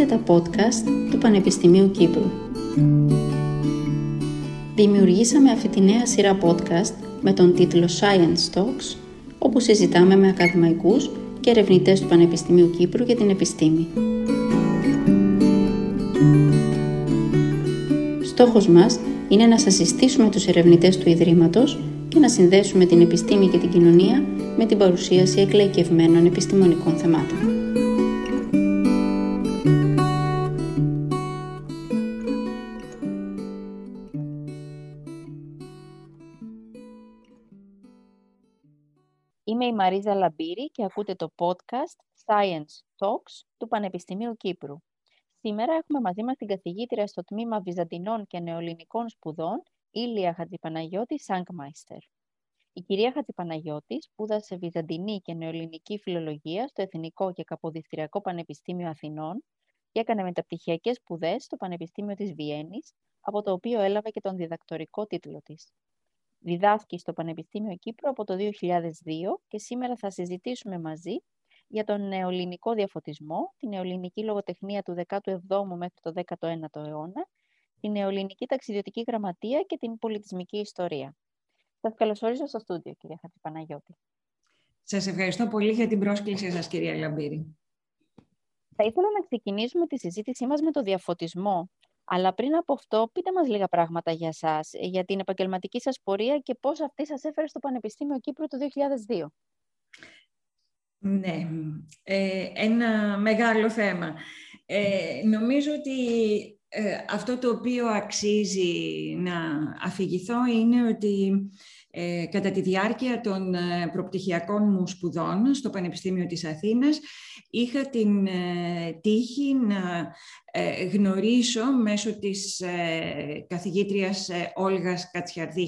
Ακούτε τα podcast του Πανεπιστημίου Κύπρου. Δημιουργήσαμε αυτή τη νέα σειρά podcast με τον τίτλο Science Talks, όπου συζητάμε με ακαδημαϊκούς και ερευνητές του Πανεπιστημίου Κύπρου για την επιστήμη. Στόχος μας είναι να σας συστήσουμε τους ερευνητές του Ιδρύματος και να συνδέσουμε την επιστήμη και την κοινωνία με την παρουσίαση εκλαϊκευμένων επιστημονικών θεμάτων. Είμαι η Μαρίζα Λαμπύρη και ακούτε το podcast Science Talks του Πανεπιστημίου Κύπρου. Σήμερα έχουμε μαζί μας την καθηγήτρια στο τμήμα Βυζαντινών και Νεοελληνικών Σπουδών, Ήλια Χατζηπαναγιώτη Σάγκμαϊστερ. Η κυρία Χατζηπαναγιώτη σπούδασε Βυζαντινή και Νεοελληνική Φιλολογία στο Εθνικό και Καποδιστριακό Πανεπιστήμιο Αθηνών και έκανε μεταπτυχιακές σπουδές στο Πανεπιστήμιο της Βιέννης, από το οποίο έλαβε και τον διδακτορικό τίτλο της. Διδάσκει στο Πανεπιστήμιο Κύπρου από το 2002 και σήμερα θα συζητήσουμε μαζί για τον νεοελληνικό διαφωτισμό, την νεοελληνική λογοτεχνία του 17ου μέχρι το 19ο αιώνα, την νεοελληνική ταξιδιωτική γραμματεία και την πολιτισμική ιστορία. Σας καλωσορίζω στο στούντιο, κυρία Χατζηπαναγιώτη. Σας ευχαριστώ πολύ για την πρόσκλησή σας, κυρία Λαμπύρη. Θα ήθελα να ξεκινήσουμε τη συζήτησή μας με το διαφωτισμό. Αλλά πριν από αυτό, πείτε μας λίγα πράγματα για σας, για την επαγγελματική σας πορεία και πώς αυτή σας έφερε στο Πανεπιστήμιο Κύπρου το 2002. Ναι, ε, ένα μεγάλο θέμα. Ε, νομίζω ότι ε, αυτό το οποίο αξίζει να αφηγηθώ είναι ότι ε, κατά τη διάρκεια των ε, προπτυχιακών μου σπουδών στο Πανεπιστήμιο της Αθήνας είχα την τύχη να γνωρίσω μέσω της καθηγήτριας Όλγας Κατσιαρδή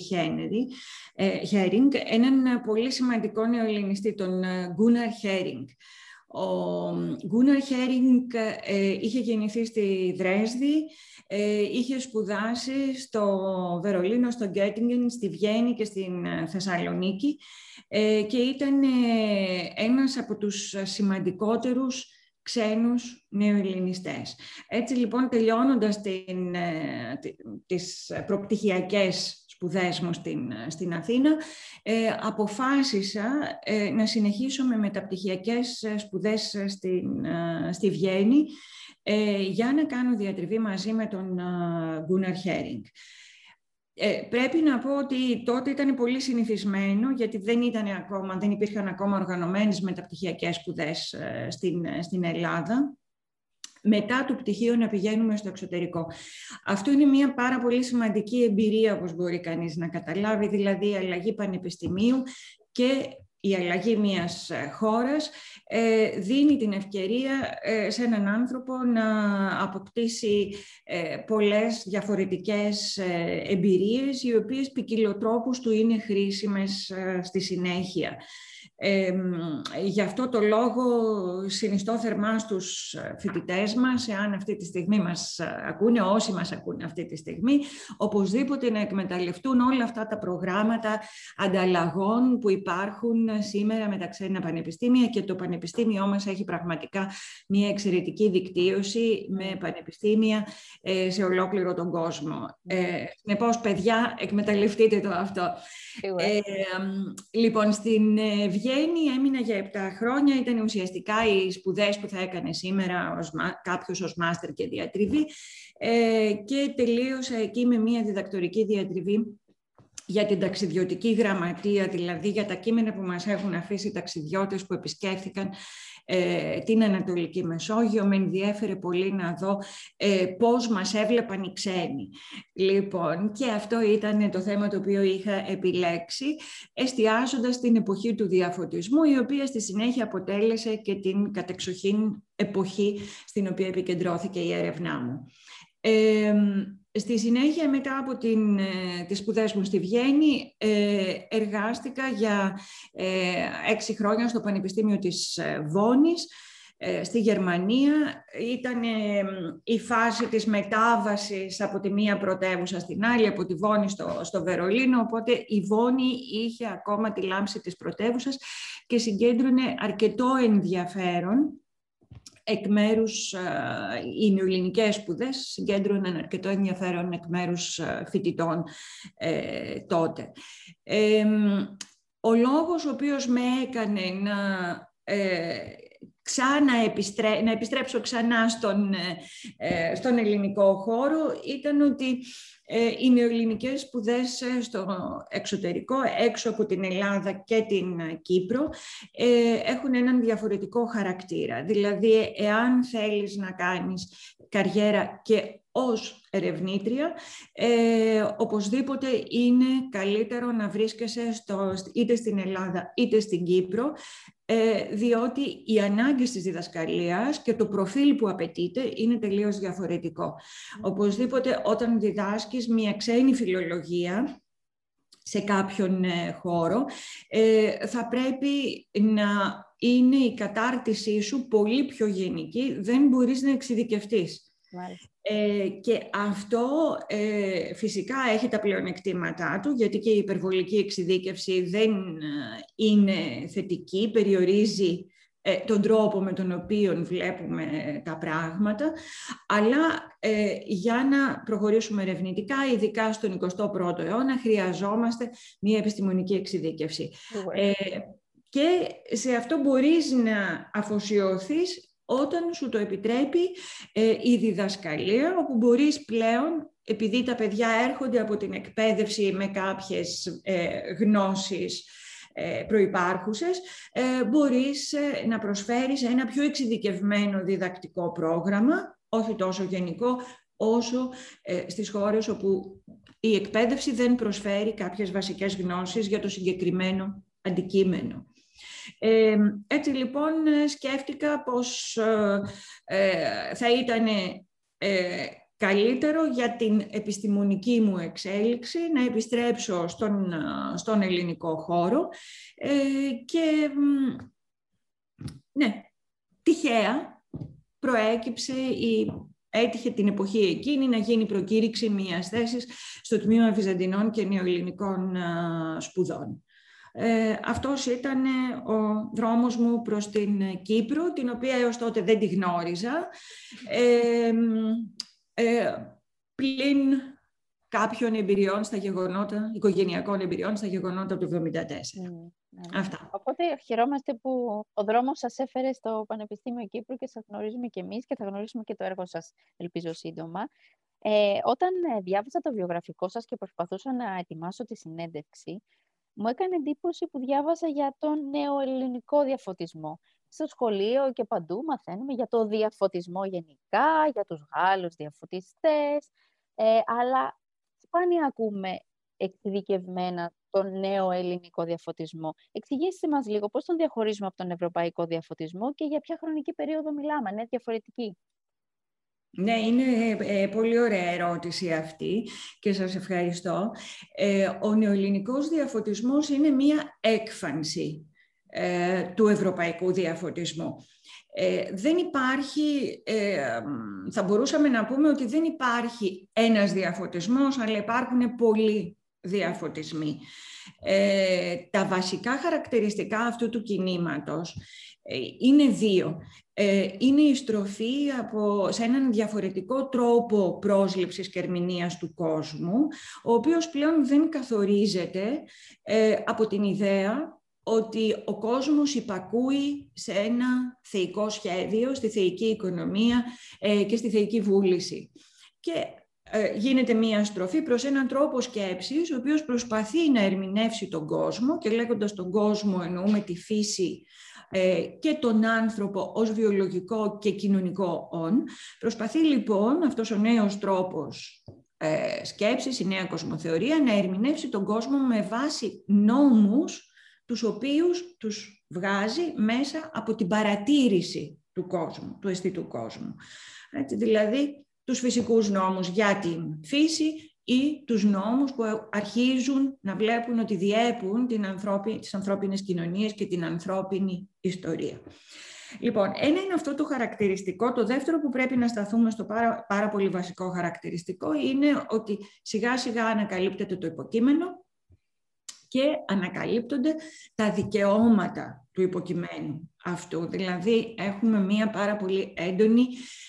Χέρινγκ έναν πολύ σημαντικό νεοελληνιστή, τον Γκούναρ Χέρινγκ. Ο Γκούναρ Χέρινγκ είχε γεννηθεί στη Δρέσδη, ε, είχε σπουδάσει στο Βερολίνο, στο Γκέτιγκεν, στη Βιέννη και στην ε, Θεσσαλονίκη ε, και ήταν ένας από τους σημαντικότερους ξένους νεοελληνιστές. Έτσι λοιπόν τελειώνοντας την, τις προπτυχιακές σπουδές μου στην, στην Αθήνα, αποφάσισα να συνεχίσω με μεταπτυχιακές σπουδές στην, στη Βιέννη ε, για να κάνω διατριβή μαζί με τον Γκούναρ Χέρινγκ. Ε, πρέπει να πω ότι τότε ήταν πολύ συνηθισμένο, γιατί δεν, ήταν ακόμα, δεν υπήρχαν ακόμα οργανωμένες μεταπτυχιακές σπουδές ε, στην, στην Ελλάδα μετά το πτυχίο να πηγαίνουμε στο εξωτερικό. Αυτό είναι μια πάρα πολύ σημαντική εμπειρία, όπως μπορεί κανείς να καταλάβει, δηλαδή η αλλαγή πανεπιστημίου και η αλλαγή μιας ε, χώρας ε, δίνει την ευκαιρία ε, σε έναν άνθρωπο να αποκτήσει πολλές διαφορετικές εμπειρίες οι οποίες ποικιλοτρόπους του είναι χρήσιμες στη συνέχεια. Ε, γι' αυτό το λόγο συνιστώ θερμά στους φοιτητές μας, εάν αυτή τη στιγμή μας ακούνε, όσοι μας ακούνε αυτή τη στιγμή, οπωσδήποτε να εκμεταλλευτούν όλα αυτά τα προγράμματα ανταλλαγών που υπάρχουν σήμερα μεταξύ ένα πανεπιστήμια και το πανεπιστήμιό μας έχει πραγματικά μια εξαιρετική δικτύωση με πανεπιστήμια ε, σε ολόκληρο τον κόσμο. Ε, Συνεπώς, παιδιά, εκμεταλλευτείτε το αυτό. Ε, λοιπόν, στην Βιέννη έμεινα για 7 χρόνια. Ήταν ουσιαστικά οι σπουδές που θα έκανε σήμερα ως, κάποιος ως μάστερ και διατριβή ε, και τελείωσα εκεί με μια διδακτορική διατριβή για την ταξιδιωτική γραμματεία, δηλαδή για τα κείμενα που μας έχουν αφήσει οι ταξιδιώτες που επισκέφθηκαν ε, την Ανατολική Μεσόγειο. Με ενδιέφερε πολύ να δω ε, πώς μας έβλεπαν οι ξένοι. Λοιπόν, και αυτό ήταν το θέμα το οποίο είχα επιλέξει, εστιάζοντας την εποχή του διαφωτισμού, η οποία στη συνέχεια αποτέλεσε και την κατεξοχήν εποχή στην οποία επικεντρώθηκε η έρευνά μου. Ε, Στη συνέχεια, μετά από την, ε, τις σπουδές μου στη Βιέννη, ε, εργάστηκα για ε, έξι χρόνια στο Πανεπιστήμιο της Βόνης, στη Γερμανία. Ήταν η φάση της μετάβασης από τη μία πρωτεύουσα στην άλλη, από τη Βόνη στο, στο Βερολίνο, οπότε η Βόνη είχε ακόμα τη λάμψη της πρωτεύουσας και συγκέντρωνε αρκετό ενδιαφέρον εκ μέρους οι νεοελληνικές σπουδές συγκέντρωναν αρκετό ενδιαφέρον εκ μέρους φοιτητών ε, τότε. ο λόγος ο οποίος με έκανε να ε, ξανά να επιστρέψω ξανά στον, ε, στον ελληνικό χώρο ήταν ότι ε, οι νεοελληνικές σπουδές ε, στο εξωτερικό, έξω από την Ελλάδα και την Κύπρο, έχουν έναν διαφορετικό χαρακτήρα. Δηλαδή, εάν θέλεις να κάνεις καριέρα και ως ερευνήτρια, ε, οπωσδήποτε είναι καλύτερο να βρίσκεσαι στο, είτε στην Ελλάδα είτε στην Κύπρο, ε, διότι οι ανάγκες της διδασκαλίας και το προφίλ που απαιτείται είναι τελείως διαφορετικό. Οπωσδήποτε όταν διδάσκεις μια ξένη φιλολογία, σε κάποιον ε, χώρο, ε, θα πρέπει να είναι η κατάρτισή σου πολύ πιο γενική, δεν μπορείς να εξειδικευτείς. Ε, και αυτό ε, φυσικά έχει τα πλεονεκτήματά του, γιατί και η υπερβολική εξειδίκευση δεν ε, είναι θετική, περιορίζει ε, τον τρόπο με τον οποίο βλέπουμε τα πράγματα, αλλά για να προχωρήσουμε ερευνητικά, ειδικά στον 21ο αιώνα, χρειαζόμαστε μια επιστημονική εξειδίκευση. και σε αυτό μπορείς να αφοσιωθείς όταν σου το επιτρέπει ε, η διδασκαλία, όπου μπορείς πλέον, επειδή τα παιδιά έρχονται από την εκπαίδευση με κάποιες ε, γνώσεις ε, προϋπάρχουσες, ε, μπορείς ε, να προσφέρεις ένα πιο εξειδικευμένο διδακτικό πρόγραμμα, όχι τόσο γενικό, όσο στις χώρες όπου η εκπαίδευση δεν προσφέρει κάποιες βασικές γνώσεις για το συγκεκριμένο αντικείμενο έτσι λοιπόν ε, σκέφτηκα πως ε, ε, θα ήταν καλύτερο για την επιστημονική μου εξέλιξη να επιστρέψω στον, στον ελληνικό χώρο και ναι, τυχαία προέκυψε η έτυχε την εποχή εκείνη να γίνει προκήρυξη μιας θέσης στο Τμήμα Βυζαντινών και Νεοελληνικών Σπουδών. Ε, αυτός ήταν ο δρόμος μου προς την Κύπρο, την οποία έως τότε δεν τη γνώριζα, ε, ε, πλην κάποιων εμπειριών στα γεγονότα, οικογενειακών εμπειριών στα γεγονότα του 1974. Mm, ναι. Αυτά. Οπότε χαιρόμαστε που ο δρόμος σας έφερε στο Πανεπιστήμιο Κύπρου και σας γνωρίζουμε και εμείς και θα γνωρίσουμε και το έργο σας, ελπίζω σύντομα. Ε, όταν ε, διάβασα το βιογραφικό σας και προσπαθούσα να ετοιμάσω τη συνέντευξη, μου έκανε εντύπωση που διάβασα για τον νεοελληνικό διαφωτισμό. Στο σχολείο και παντού μαθαίνουμε για το διαφωτισμό γενικά, για τους Γάλλους διαφωτιστές, ε, αλλά σπάνια ακούμε εξειδικευμένα τον νέο ελληνικό διαφωτισμό. Εξηγήστε μας λίγο πώς τον διαχωρίζουμε από τον ευρωπαϊκό διαφωτισμό και για ποια χρονική περίοδο μιλάμε, είναι διαφορετική. Ναι, είναι ε, πολύ ωραία ερώτηση αυτή και σας ευχαριστώ. Ε, ο νεοελληνικός διαφωτισμός είναι μία έκφανση ε, του ευρωπαϊκού διαφωτισμού. δεν υπάρχει, θα μπορούσαμε να πούμε ότι δεν υπάρχει ένας διαφωτισμός, αλλά υπάρχουν πολλοί διαφωτισμοί. τα βασικά χαρακτηριστικά αυτού του κινήματος είναι δύο. Ε, είναι η στροφή από, σε έναν διαφορετικό τρόπο πρόσληψης και ερμηνείας του κόσμου, ο οποίος πλέον δεν καθορίζεται ε, από την ιδέα ότι ο κόσμος υπακούει σε ένα θεϊκό σχέδιο, στη θεϊκή οικονομία ε, και στη θεϊκή βούληση. Και γίνεται μία στροφή προς έναν τρόπο σκέψης, ο οποίος προσπαθεί να ερμηνεύσει τον κόσμο και λέγοντας τον κόσμο εννοούμε τη φύση ε, και τον άνθρωπο ως βιολογικό και κοινωνικό όν. Προσπαθεί λοιπόν αυτός ο νέος τρόπος ε, σκέψης, η νέα κοσμοθεωρία, να ερμηνεύσει τον κόσμο με βάση νόμους τους οποίους τους βγάζει μέσα από την παρατήρηση του κόσμου, του αισθητού κόσμου. Έτσι, δηλαδή, τους φυσικούς νόμους για την φύση, ή τους νόμους που αρχίζουν να βλέπουν ότι διέπουν την ανθρώπι, τις ανθρώπινες κοινωνίες και την ανθρώπινη ιστορία. Λοιπόν, ένα είναι αυτό το χαρακτηριστικό. Το δεύτερο που πρέπει να σταθούμε στο πάρα, πάρα πολύ βασικό χαρακτηριστικό είναι ότι σιγά σιγά ανακαλύπτεται το υποκείμενο και ανακαλύπτονται τα δικαιώματα του υποκειμένου αυτού. Δηλαδή, έχουμε μία πάρα πολύ έντονη,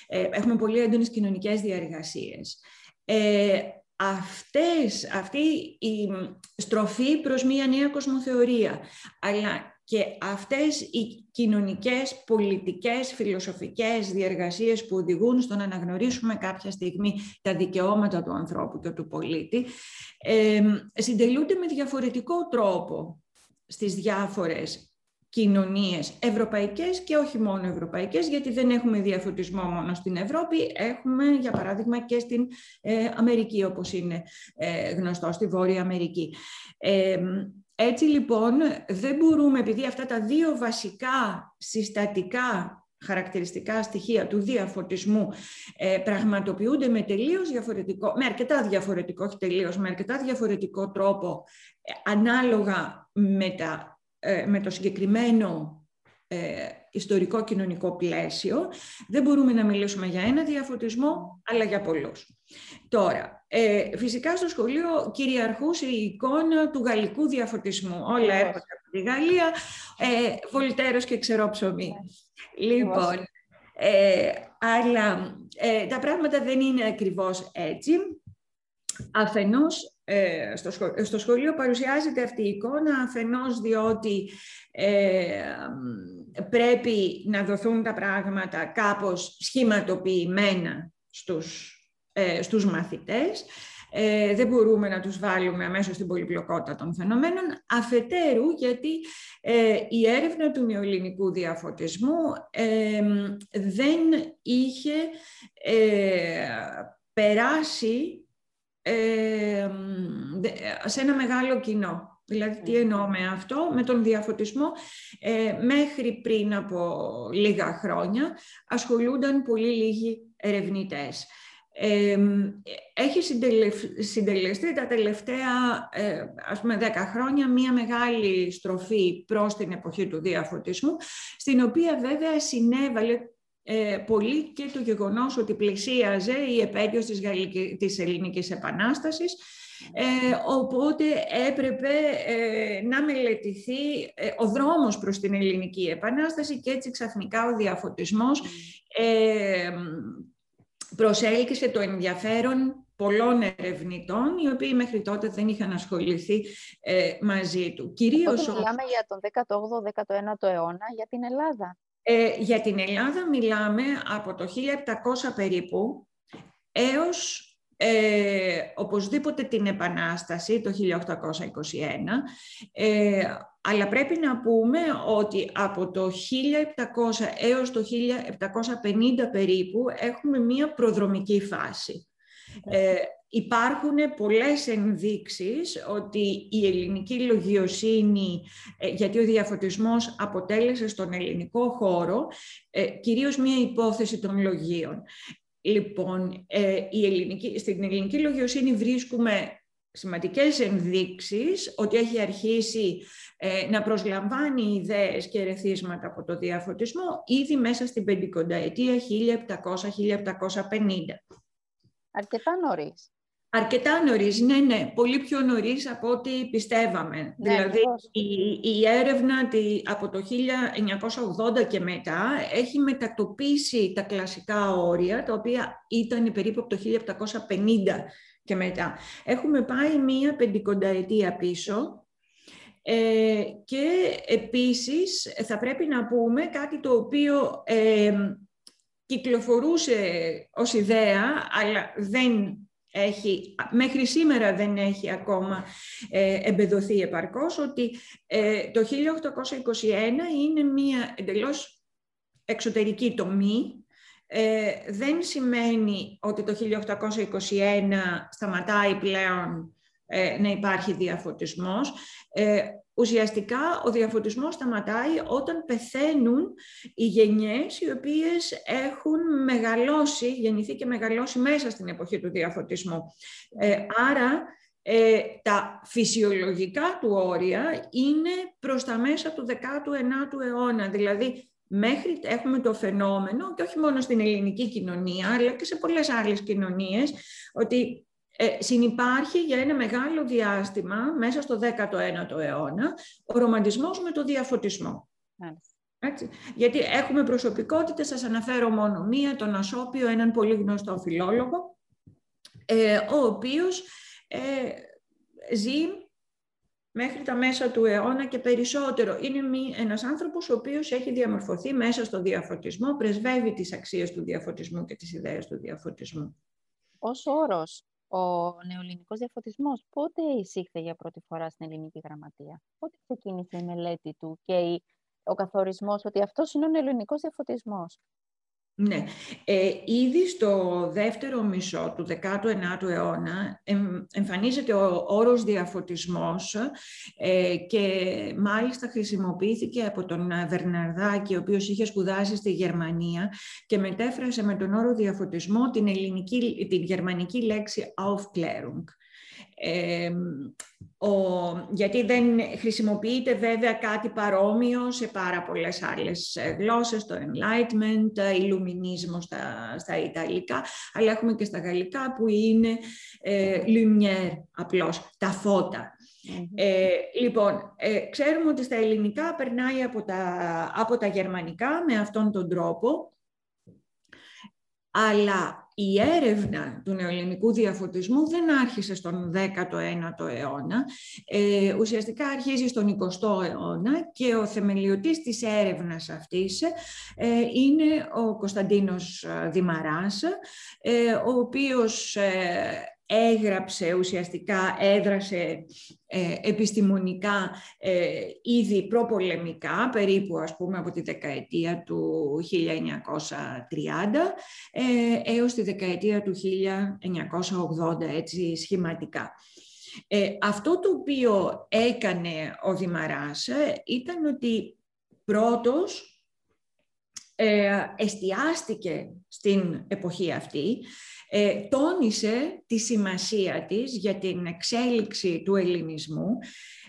ε, έχουμε πολύ έντονες κοινωνικές διαργασίες. Ε, αυτές, αυτή η στροφή προς μία νέα κοσμοθεωρία, αλλά και αυτές οι κοινωνικές, πολιτικές, φιλοσοφικές διεργασίες που οδηγούν στο να αναγνωρίσουμε κάποια στιγμή τα δικαιώματα του ανθρώπου και του πολίτη, ε, συντελούνται με διαφορετικό τρόπο στις διάφορες κοινωνίες ευρωπαϊκές και όχι μόνο ευρωπαϊκές, γιατί δεν έχουμε διαφωτισμό μόνο στην Ευρώπη, έχουμε για παράδειγμα και στην ε, Αμερική, όπως είναι ε, γνωστό, στη Βόρεια Αμερική. Ε, έτσι λοιπόν δεν μπορούμε, επειδή αυτά τα δύο βασικά συστατικά χαρακτηριστικά στοιχεία του διαφωτισμού ε, πραγματοποιούνται με τελείως διαφορετικό, με αρκετά διαφορετικό, όχι τελείως, με αρκετά διαφορετικό τρόπο, ε, ανάλογα με, τα, ε, με το συγκεκριμένο ε, ιστορικό κοινωνικό πλαίσιο, δεν μπορούμε να μιλήσουμε για ένα διαφωτισμό, αλλά για πολλούς. Τώρα, ε, φυσικά στο σχολείο κυριαρχούσε η εικόνα του γαλλικού διαφωτισμού. Όλα έρχονται από τη Γαλλία, ε, βολτέρος και ξερό ψωμί. Λοιπόν, ε, αλλά ε, τα πράγματα δεν είναι ακριβώς έτσι. Αφενός, ε, στο, στο σχολείο παρουσιάζεται αυτή η εικόνα, αφενός διότι ε, πρέπει να δοθούν τα πράγματα κάπως σχηματοποιημένα στους, ε, στους μαθητές. Ε, δεν μπορούμε να τους βάλουμε αμέσως στην πολυπλοκότητα των φαινομένων. Αφετέρου, γιατί ε, η έρευνα του νεοελληνικού διαφωτισμού δεν είχε περάσει σε ένα μεγάλο κοινό. Δηλαδή, τι εννοώ με αυτό, με τον διαφωτισμό, ε, μέχρι πριν από λίγα χρόνια ασχολούνταν πολύ λίγοι ερευνητές. Ε, έχει συντελεστεί τα τελευταία ε, ας πούμε 10 χρόνια μία μεγάλη στροφή προς την εποχή του διαφωτισμού, στην οποία βέβαια συνέβαλε ε, πολύ και το γεγονός ότι πλησίαζε η επέτειος της, Γαλλικής, της Ελληνικής Επανάστασης ε, οπότε έπρεπε ε, να μελετηθεί ε, ο δρόμος προς την Ελληνική Επανάσταση και έτσι ξαφνικά ο διαφωτισμός ε, προσέλκυσε το ενδιαφέρον πολλών ερευνητών, οι οποίοι μέχρι τότε δεν είχαν ασχοληθεί ε, μαζί του. Κυρίως... Οπότε μιλάμε για τον 18ο-19ο αιώνα, για την Ελλάδα. Ε, για την Ελλάδα μιλάμε από το 1700 περίπου έως ε, οπωσδήποτε την Επανάσταση το 1821, ε, αλλά πρέπει να πούμε ότι από το 1700 έως το 1750 περίπου έχουμε μία προδρομική φάση. Ε, υπάρχουν πολλές ενδείξεις ότι η ελληνική λογιοσύνη, ε, γιατί ο διαφωτισμός αποτέλεσε στον ελληνικό χώρο ε, κυρίως μία υπόθεση των λογίων. Λοιπόν, ε, η ελληνική, στην ελληνική λογιοσύνη βρίσκουμε σημαντικές ενδείξεις ότι έχει αρχίσει ε, να προσλαμβάνει ιδέες και ερεθίσματα από το διαφωτισμό ήδη μέσα στην πεντηκονταετία 1700-1750. Αρκετά νωρίς. Αρκετά νωρίς, ναι, ναι, πολύ πιο νωρίς από ό,τι πιστεύαμε. Ναι, δηλαδή, η, η, έρευνα τη, από το 1980 και μετά έχει μετατοπίσει τα κλασικά όρια, τα οποία ήταν περίπου από το 1750 και μετά. Έχουμε πάει μία πεντηκονταετία πίσω ε, και επίσης θα πρέπει να πούμε κάτι το οποίο ε, κυκλοφορούσε ως ιδέα, αλλά δεν έχει, μέχρι σήμερα δεν έχει ακόμα ε, εμπεδοθεί επαρκώς, ότι ε, το 1821 είναι μία εντελώς εξωτερική τομή. Ε, δεν σημαίνει ότι το 1821 σταματάει πλέον ε, να υπάρχει διαφωτισμός. Ε, ουσιαστικά ο διαφωτισμός σταματάει όταν πεθαίνουν οι γενιές οι οποίες έχουν μεγαλώσει, γεννηθεί και μεγαλώσει μέσα στην εποχή του διαφωτισμού. Ε, άρα ε, τα φυσιολογικά του όρια είναι προς τα μέσα του 19ου αιώνα, δηλαδή μέχρι έχουμε το φαινόμενο και όχι μόνο στην ελληνική κοινωνία αλλά και σε πολλές άλλες κοινωνίες ότι ε, συνυπάρχει για ένα μεγάλο διάστημα, μέσα στο 19ο αιώνα, ο ρομαντισμός με το διαφωτισμό. Έτσι. Γιατί έχουμε προσωπικότητες, σας αναφέρω μόνο μία, τον Ασόπιο, έναν πολύ γνωστό φιλόλογο, ε, ο οποίος ε, ζει μέχρι τα μέσα του αιώνα και περισσότερο. Είναι ένας άνθρωπος ο οποίος έχει διαμορφωθεί μέσα στο διαφωτισμό, πρεσβεύει τις αξίες του διαφωτισμού και τις ιδέες του διαφωτισμού. Ως όρος, ο νεοελληνικός διαφωτισμός πότε εισήχθε για πρώτη φορά στην ελληνική γραμματεία, πότε ξεκίνησε η μελέτη του και ο καθορισμός ότι αυτός είναι ο νεοελληνικός διαφωτισμός; Ναι. Ε, ήδη στο δεύτερο μισό του 19ου αιώνα εμφανίζεται ο όρος διαφωτισμός ε, και μάλιστα χρησιμοποιήθηκε από τον Βερναρδάκη, ο οποίος είχε σπουδάσει στη Γερμανία και μετέφρασε με τον όρο διαφωτισμό την, ελληνική, την γερμανική λέξη Aufklärung ο, γιατί δεν χρησιμοποιείται βέβαια κάτι παρόμοιο σε πάρα πολλές άλλες ε, γλώσσες, το Enlightenment, το Illuminismo στα, στα Ιταλικά, αλλά έχουμε και στα Γαλλικά που είναι ε, Lumière απλώς, τα φωτα Ε, λοιπόν, ε, ξέρουμε ότι στα ελληνικά περνάει από τα, από τα γερμανικά με αυτόν τον τρόπο, αλλά η έρευνα του νεοελληνικού διαφωτισμού δεν άρχισε στον 19ο αιώνα, ε, ουσιαστικά αρχίζει στον 20ο αιώνα και ο θεμελιωτής της έρευνας αυτής ε, είναι ο Κωνσταντίνος Δημαράς, ε, ο οποίος ε, έγραψε ουσιαστικά, έδρασε ε, επιστημονικά ε, ήδη προπολεμικά, περίπου ας πούμε από τη δεκαετία του 1930 ε, έως τη δεκαετία του 1980, έτσι σχηματικά. Ε, αυτό το οποίο έκανε ο Δημαράς ήταν ότι πρώτος εστιάστηκε στην εποχή αυτή ε, τόνισε τη σημασία της για την εξέλιξη του ελληνισμού,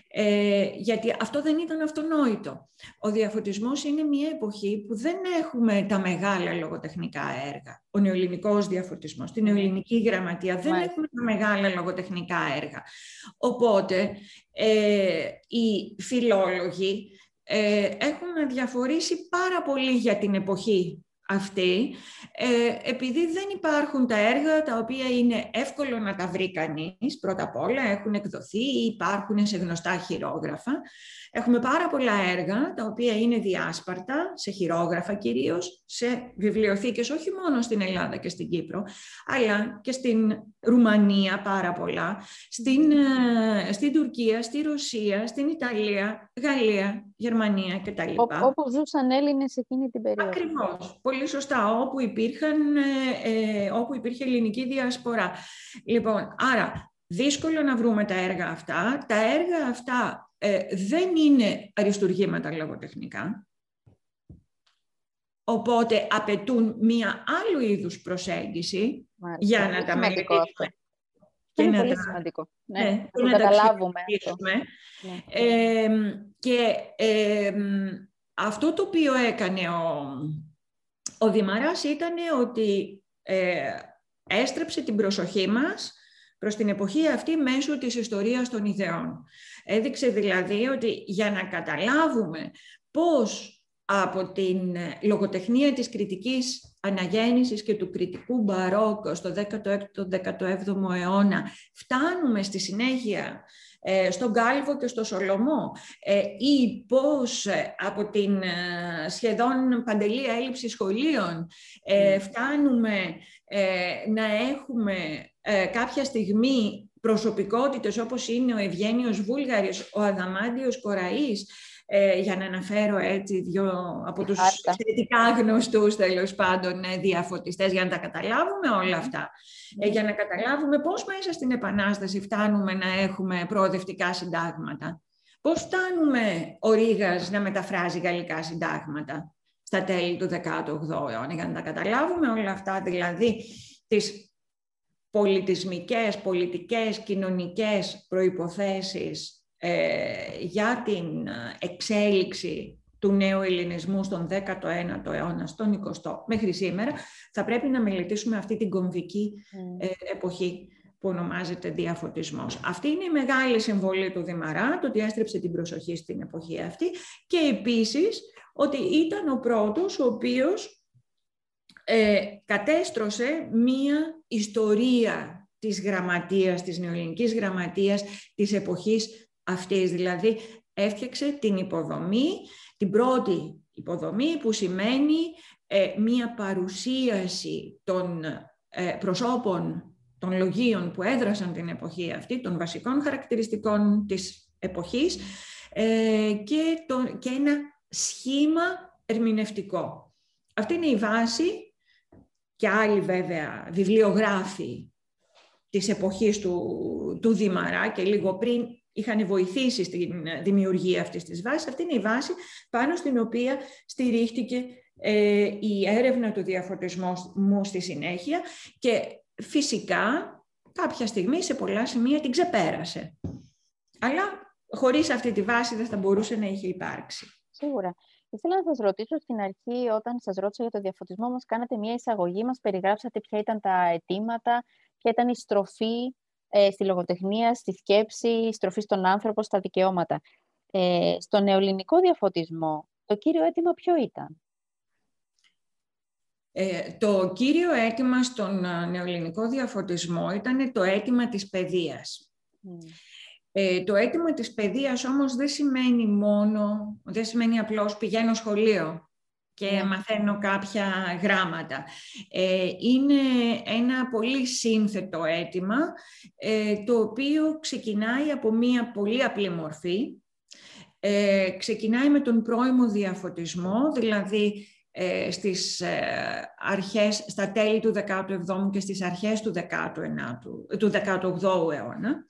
ε, γιατί αυτό δεν ήταν αυτονόητο. Ο διαφωτισμός είναι μια εποχή που δεν έχουμε τα μεγάλα λογοτεχνικά έργα. Ο νεοελληνικός διαφωτισμός, την νεοελληνική γραμματεία, δεν έχουμε τα μεγάλα λογοτεχνικά έργα. Οπότε, ε, οι φιλόλογοι ε, έχουν διαφορήσει πάρα πολύ για την εποχή αυτή, ε, επειδή δεν υπάρχουν τα έργα τα οποία είναι εύκολο να τα βρει κανείς, πρώτα απ' όλα έχουν εκδοθεί ή υπάρχουν σε γνωστά χειρόγραφα. Έχουμε πάρα πολλά έργα τα οποία είναι διάσπαρτα, σε χειρόγραφα κυρίως, σε βιβλιοθήκες όχι μόνο στην Ελλάδα και στην Κύπρο, αλλά και στην Ρουμανία πάρα πολλά, στην, ε, στην Τουρκία, στη Ρωσία, στην Ιταλία, Γαλλία, Γερμανία κτλ. Όπου ζούσαν Έλληνες εκείνη την περίοδο. Ακριβώς. Πολύ σωστά. Όπου, υπήρχαν, ε, ε, όπου υπήρχε ελληνική διασπορά. Λοιπόν, άρα δύσκολο να βρούμε τα έργα αυτά. Τα έργα αυτά ε, δεν είναι αριστουργήματα λογοτεχνικά. Οπότε απαιτούν μία άλλου είδους προσέγγιση για να τα μελετήσουμε. Είναι πολύ σημαντικό. Ναι, ναι, να το καταλάβουμε. Ναι. και αυτό το οποίο έκανε ο, ο Δημαράς ήταν ότι ε, έστρεψε την προσοχή μας προς την εποχή αυτή μέσω της ιστορίας των ιδεών. Έδειξε δηλαδή ότι για να καταλάβουμε πώς από την λογοτεχνία της κριτικής αναγέννησης και του κριτικού μπαρόκο στο 16ο-17ο αιώνα φτάνουμε στη συνέχεια ε, στον Κάλβο και στο Σολομό ε, ή πώς ε, από την σχεδόν παντελή έλλειψη σχολείων ναι. φτάνουμε να έχουμε κάποια στιγμή προσωπικότητες όπως είναι ο Ευγένιος Βούλγαρης, ο Αδαμάντιος Κοραής, ε, για να αναφέρω έτσι δύο από τους θετικά γνωστούς τέλος πάντων ε, διαφωτιστές για να τα καταλάβουμε όλα αυτά. Ε, για να καταλάβουμε πώς μέσα στην Επανάσταση φτάνουμε να έχουμε προοδευτικά συντάγματα. Πώς φτάνουμε ο Ρήγας να μεταφράζει γαλλικά συντάγματα στα τέλη του 18ου αιώνα. Για να τα καταλάβουμε όλα αυτά, δηλαδή τις πολιτισμικές, πολιτικές, κοινωνικές προϋποθέσεις ε, για την ε, εξέλιξη του νέου ελληνισμού στον 19ο αιώνα, στον 20ο μέχρι σήμερα, θα πρέπει να μελετήσουμε αυτή την κομβική mm. ε, εποχή που ονομάζεται διαφωτισμός. Αυτή είναι η μεγάλη συμβολή του Δημαρά, το ότι έστρεψε την προσοχή στην εποχή αυτή και επίσης ότι ήταν ο πρώτος ο οποίος ε, κατέστρωσε μία ιστορία της γραμματείας, της νεοελληνικής γραμματείας της εποχής αυτής. Δηλαδή έφτιαξε την υποδομή, την πρώτη υποδομή που σημαίνει ε, μία παρουσίαση των ε, προσώπων των λογίων που έδρασαν την εποχή αυτή, των βασικών χαρακτηριστικών της εποχής ε, και, το, και ένα σχήμα ερμηνευτικό. Αυτή είναι η βάση και άλλοι βέβαια βιβλιογράφοι της εποχής του, του Δημαρά και λίγο πριν είχαν βοηθήσει στην δημιουργία αυτής της βάσης. Αυτή είναι η βάση πάνω στην οποία στηρίχτηκε ε, η έρευνα του διαφωτισμού μου στη συνέχεια και φυσικά κάποια στιγμή σε πολλά σημεία την ξεπέρασε. Αλλά χωρίς αυτή τη βάση δεν θα μπορούσε να είχε υπάρξει. Σίγουρα. Ήθελα να σας ρωτήσω στην αρχή, όταν σας ρώτησα για το διαφωτισμό, μας κάνατε μια εισαγωγή, μας περιγράψατε ποια ήταν τα αιτήματα, ποια ήταν η στροφή ε, στη λογοτεχνία, στη σκέψη, η στροφή στον άνθρωπο, στα δικαιώματα. Ε, στο νεοελληνικό διαφωτισμό, το κύριο αίτημα ποιο ήταν; Ε, το κύριο αίτημα στον ε, νεοελληνικό διαφωτισμό ήταν το αίτημα της παιδείας. Ε, το αίτημα της παιδείας όμως δεν σημαίνει μόνο, δεν σημαίνει απλώς πηγαίνω σχολείο και ναι. μαθαίνω κάποια γράμματα. Ε, είναι ένα πολύ σύνθετο αίτημα, ε, το οποίο ξεκινάει από μία πολύ απλή μορφή. Ε, ξεκινάει με τον πρώιμο διαφωτισμό, δηλαδή ε, στις αρχές, στα τέλη του 17ου και στις αρχές του 19ου, του 18ου αιώνα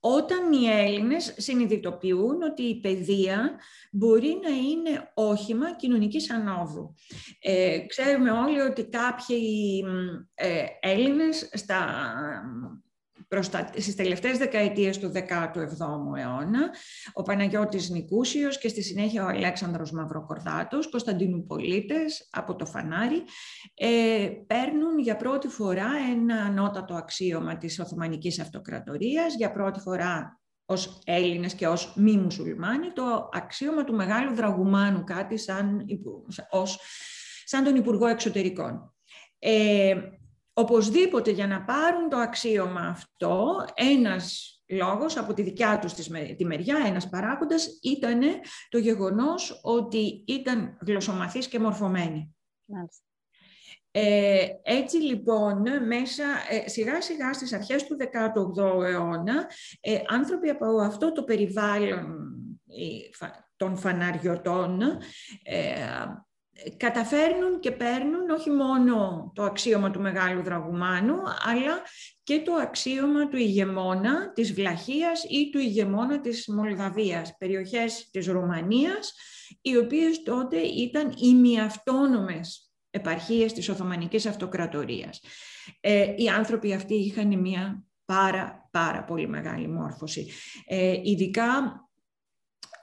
όταν οι Έλληνες συνειδητοποιούν ότι η παιδεία μπορεί να είναι όχημα κοινωνικής ανόδου. Ε, ξέρουμε όλοι ότι κάποιοι ε, Έλληνες στα προς τα, στις τελευταίες δεκαετίες του 17ου αιώνα, ο Παναγιώτης Νικούσιος και στη συνέχεια ο Αλέξανδρος Μαυροκορδάτος, Κωνσταντινουπολίτες από το Φανάρι, ε, παίρνουν για πρώτη φορά ένα ανώτατο αξίωμα της Οθωμανικής Αυτοκρατορίας, για πρώτη φορά ως Έλληνες και ως μη μουσουλμάνοι, το αξίωμα του Μεγάλου Δραγουμάνου, κάτι σαν, ως, σαν τον Υπουργό Εξωτερικών. Ε, Οπωσδήποτε για να πάρουν το αξίωμα αυτό, ένας λόγος από τη δικιά τους της μεριά, ένας παράγοντας, ήταν το γεγονός ότι ήταν γλωσσομαθείς και μορφωμένοι. Ε, έτσι λοιπόν, μέσα, ε, σιγά σιγά στις αρχές του 18ου αιώνα, ε, άνθρωποι από αυτό το περιβάλλον των φαναριωτών ε, καταφέρνουν και παίρνουν όχι μόνο το αξίωμα του Μεγάλου Δραγουμάνου, αλλά και το αξίωμα του ηγεμόνα της Βλαχίας ή του ηγεμόνα της Μολδαβίας, περιοχές της Ρουμανίας, οι οποίες τότε ήταν ημιαυτόνομες επαρχίες της Οθωμανικής Αυτοκρατορίας. Ε, οι άνθρωποι αυτοί είχαν μια πάρα πάρα πολύ μεγάλη μόρφωση. Ε, ειδικά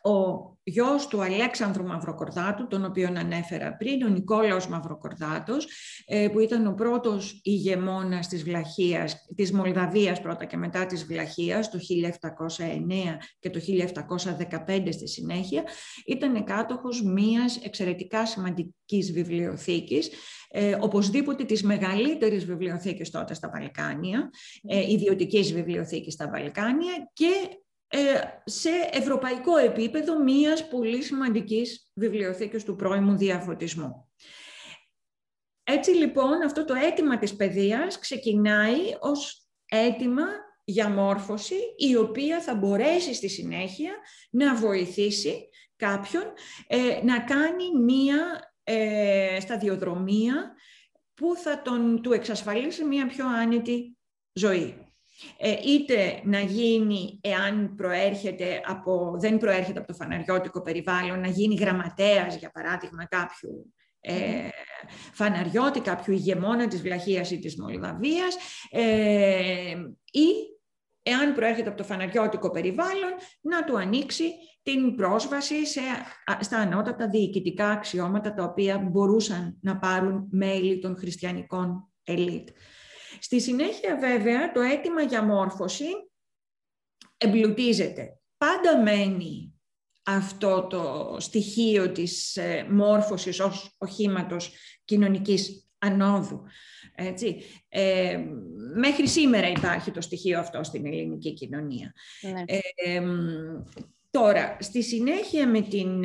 ο γιος του Αλέξανδρου Μαυροκορδάτου, τον οποίον ανέφερα πριν, ο Νικόλαος Μαυροκορδάτος, ε, που ήταν ο πρώτος ηγεμόνας της Βλαχίας, της Μολδαβίας πρώτα και μετά της Βλαχίας, το 1709 και το 1715 στη συνέχεια, ήταν κάτοχος μίας εξαιρετικά σημαντικής βιβλιοθήκης, ε, οπωσδήποτε της μεγαλύτερης βιβλιοθήκης τότε στα Βαλκάνια, ε, ιδιωτικής βιβλιοθήκης στα Βαλκάνια και ε, σε ευρωπαϊκό επίπεδο μίας πολύ σημαντικής βιβλιοθήκης του πρώιμου διαφωτισμού. Έτσι λοιπόν αυτό το αίτημα της παιδείας ξεκινάει ως αίτημα για μόρφωση η οποία θα μπορέσει στη συνέχεια να βοηθήσει κάποιον ε, να κάνει μία ε, σταδιοδρομία που θα τον, του εξασφαλίσει μία πιο άνετη ζωή. Ε, είτε να γίνει, εάν προέρχεται από, δεν προέρχεται από το φαναριώτικο περιβάλλον, να γίνει γραμματέας, για παράδειγμα, κάποιου ε, φαναριώτη, κάποιου ηγεμόνα της Βλαχίας ή της Μολδαβίας, ε, ή, εάν προέρχεται από το φαναριώτικο περιβάλλον, να του ανοίξει την πρόσβαση σε, στα ανώτατα διοικητικά αξιώματα, τα οποία μπορούσαν να πάρουν μέλη των χριστιανικών ελίτ. Στη συνέχεια βέβαια το αίτημα για μόρφωση εμπλουτίζεται. Πάντα μένει αυτό το στοιχείο της ε, μόρφωσης ως οχήματος κοινωνικής ανόδου. Έτσι. Ε, μέχρι σήμερα υπάρχει το στοιχείο αυτό στην ελληνική κοινωνία. Ναι. Ε, τώρα, στη συνέχεια με την,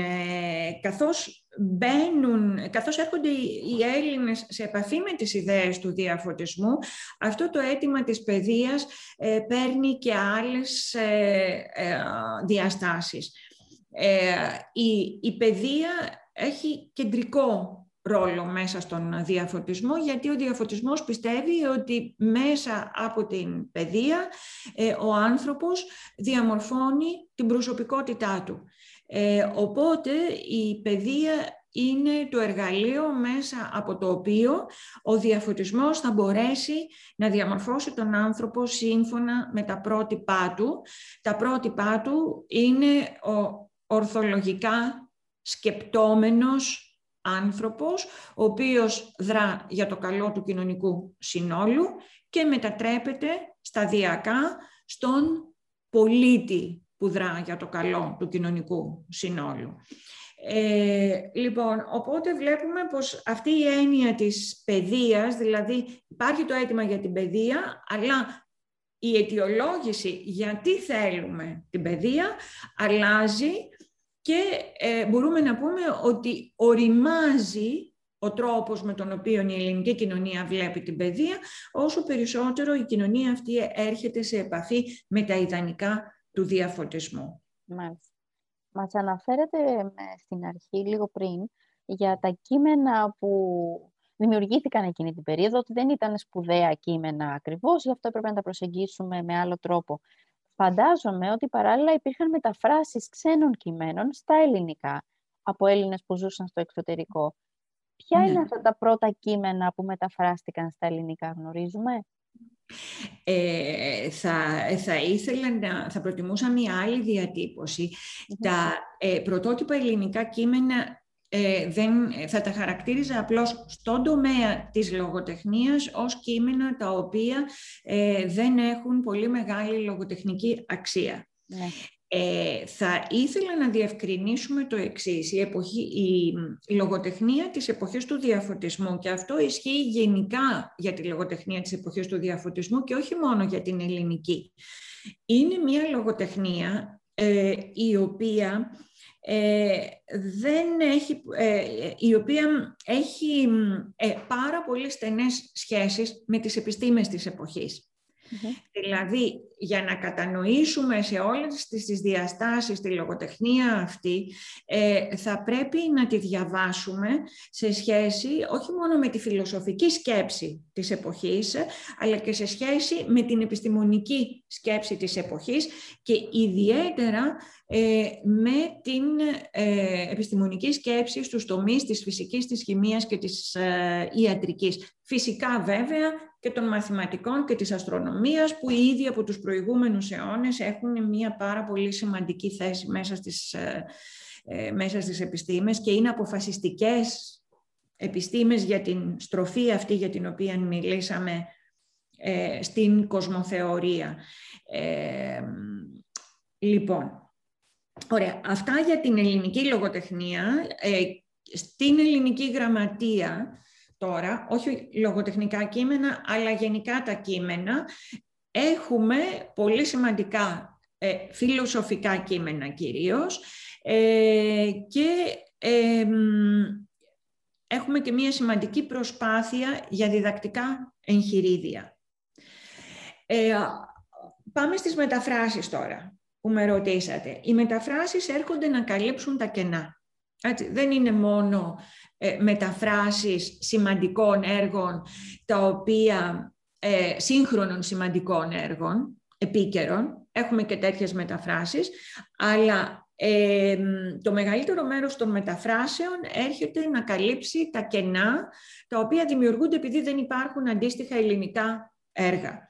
καθώς μπαίνουν, καθώς έρχονται οι Έλληνες σε επαφή με τις ιδέες του διαφωτισμού, αυτό το αίτημα της παιδείας παίρνει και άλλες διαστάσεις. η, η παιδεία έχει κεντρικό ρόλο μέσα στον διαφωτισμό, γιατί ο διαφωτισμός πιστεύει ότι μέσα από την παιδεία ε, ο άνθρωπος διαμορφώνει την προσωπικότητά του. Ε, οπότε η παιδεία είναι το εργαλείο μέσα από το οποίο ο διαφωτισμός θα μπορέσει να διαμορφώσει τον άνθρωπο σύμφωνα με τα πρότυπά του. Τα πρότυπά του είναι ο ορθολογικά σκεπτόμενος άνθρωπος, ο οποίος δρά για το καλό του κοινωνικού συνόλου και μετατρέπεται σταδιακά στον πολίτη που δρά για το καλό του κοινωνικού συνόλου. Ε, λοιπόν, οπότε βλέπουμε πως αυτή η έννοια της παιδείας, δηλαδή υπάρχει το αίτημα για την παιδεία, αλλά η αιτιολόγηση γιατί θέλουμε την παιδεία αλλάζει και ε, μπορούμε να πούμε ότι οριμάζει ο τρόπος με τον οποίο η ελληνική κοινωνία βλέπει την παιδεία, όσο περισσότερο η κοινωνία αυτή έρχεται σε επαφή με τα ιδανικά του διαφωτισμού. Μάλιστα. Μας αναφέρετε στην αρχή, λίγο πριν, για τα κείμενα που δημιουργήθηκαν εκείνη την περίοδο, ότι δεν ήταν σπουδαία κείμενα ακριβώς, γι' αυτό έπρεπε να τα προσεγγίσουμε με άλλο τρόπο. Φαντάζομαι ότι παράλληλα υπήρχαν μεταφράσεις ξένων κειμένων στα ελληνικά από Έλληνες που ζούσαν στο εξωτερικό. Ποια ναι. είναι αυτά τα πρώτα κείμενα που μεταφράστηκαν στα ελληνικά, γνωρίζουμε; Ε, θα, θα ήθελα να, θα προτιμούσα μια άλλη Τα ε, πρωτότυπα ελληνικά κείμενα ε, δεν, θα τα χαρακτήριζα απλώς στον τομέα της λογοτεχνίας ως κείμενα τα οποία ε, δεν έχουν πολύ μεγάλη λογοτεχνική αξία. Ναι. Ε, θα ήθελα να διευκρινίσουμε το εξής. Η, εποχή, η λογοτεχνία της εποχής του διαφωτισμού και αυτό ισχύει γενικά για τη λογοτεχνία της εποχής του διαφωτισμού και όχι μόνο για την ελληνική. Είναι μια λογοτεχνία ε, η οποία ε, δεν έχει, ε, η οποία έχει ε, πάρα πολύ στενές σχέσεις με τις επιστήμες της εποχής. Δηλαδή, για να κατανοήσουμε σε όλες τις, τις διαστάσεις τη λογοτεχνία αυτή, ε, θα πρέπει να τη διαβάσουμε σε σχέση όχι μόνο με τη φιλοσοφική σκέψη της εποχής, αλλά και σε σχέση με την επιστημονική σκέψη της εποχής και ιδιαίτερα ε, με την ε, επιστημονική σκέψη στους τομείς της φυσικής, της χημείας και της ιατρικής. Φυσικά βέβαια και των μαθηματικών και της αστρονομίας που ήδη από τους προηγούμενους αιώνες έχουν μια πάρα πολύ σημαντική θέση μέσα στις, ε, ε, μέσα στις επιστήμες και είναι αποφασιστικές επιστήμες για την στροφή αυτή για την οποία μιλήσαμε ε, στην κοσμοθεωρία. λοιπόν, ωραία. Αυτά για την ελληνική λογοτεχνία. στην ελληνική γραμματεία τώρα, όχι λογοτεχνικά κείμενα, αλλά γενικά τα κείμενα, έχουμε πολύ σημαντικά ε, φιλοσοφικά κείμενα κυρίως ε, και έχουμε και μία σημαντική προσπάθεια για διδακτικά εγχειρίδια. Ε, πάμε στις μεταφράσεις τώρα που με ρωτήσατε. Οι μεταφράσεις έρχονται να καλύψουν τα κενά. Έτσι, δεν είναι μόνο ε, μεταφράσεις σημαντικών έργων, τα οποία, ε, σύγχρονων σημαντικών έργων, επίκαιρων, έχουμε και τέτοιες μεταφράσεις, αλλά ε, το μεγαλύτερο μέρος των μεταφράσεων έρχεται να καλύψει τα κενά, τα οποία δημιουργούνται επειδή δεν υπάρχουν αντίστοιχα ελληνικά έργα.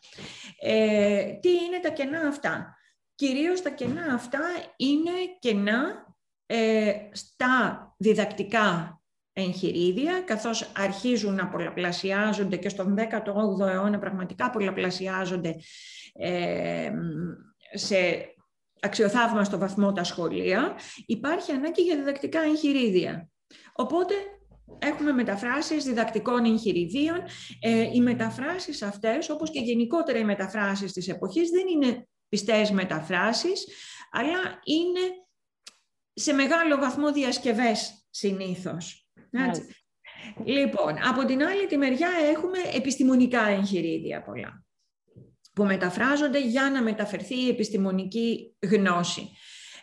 Ε, τι είναι τα κενά αυτά; Κυρίως τα κενά αυτά είναι κενά ε, στα διδακτικά εγχειρίδια, καθώς αρχίζουν να πολλαπλασιάζονται και στον 18ο αιώνα πραγματικά πολλαπλασιάζονται ε, σε αξιοθαύμαστο βαθμό τα σχολεία, υπάρχει ανάγκη για διδακτικά εγχειρίδια. Οπότε έχουμε μεταφράσεις διδακτικών εγχειριδίων. Ε, οι μεταφράσεις αυτές, όπως και γενικότερα οι μεταφράσεις της εποχής, δεν είναι πιστές μεταφράσεις, αλλά είναι σε μεγάλο βαθμό διασκευές συνήθως. Λοιπόν, από την άλλη τη μεριά έχουμε επιστημονικά εγχειρίδια πολλά που μεταφράζονται για να μεταφερθεί η επιστημονική γνώση.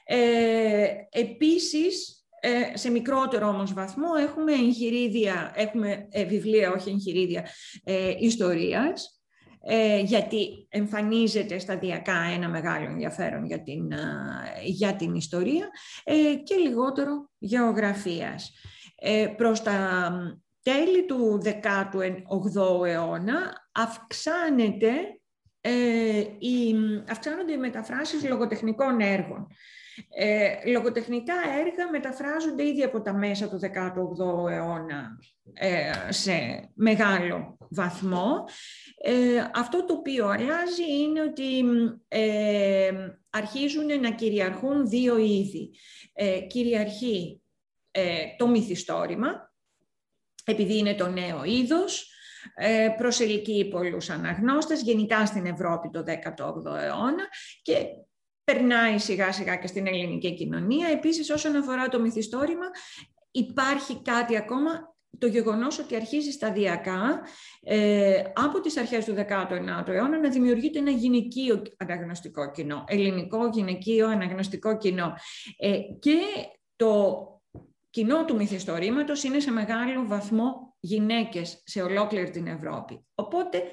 Ε, επίσης, ε, σε μικρότερο όμως βαθμό έχουμε εγχειρίδια, έχουμε ε, βιβλία, όχι εγχειρίδια, ε, ιστορίας, ε, γιατί εμφανίζεται σταδιακά ένα μεγάλο ενδιαφέρον για την, για την ιστορία και λιγότερο γεωγραφίας. Προς τα τέλη του 18ου αιώνα αυξάνεται ε, οι, αυξάνονται οι μεταφράσεις λογοτεχνικών έργων. Ε, λογοτεχνικά έργα μεταφράζονται ήδη από τα μέσα του 18ου αιώνα ε, σε μεγάλο βαθμό. Ε, αυτό το οποίο αλλάζει είναι ότι ε, αρχίζουν να κυριαρχούν δύο είδη. κυριαρχεί το μυθιστόρημα, επειδή είναι το νέο είδος, ε, προσελκύει πολλούς αναγνώστες, γενικά στην Ευρώπη το 18ο αιώνα και περνάει σιγά σιγά και στην ελληνική κοινωνία. Επίσης όσον αφορά το μυθιστόρημα υπάρχει κάτι ακόμα το γεγονός ότι αρχίζει σταδιακά ε, από τις αρχές του 19ου αιώνα να δημιουργείται ένα γυναικείο αναγνωστικό κοινό, ελληνικό γυναικείο αναγνωστικό κοινό. Ε, και το κοινό του μυθιστορήματος είναι σε μεγάλο βαθμό γυναίκες σε ολόκληρη την Ευρώπη. Οπότε,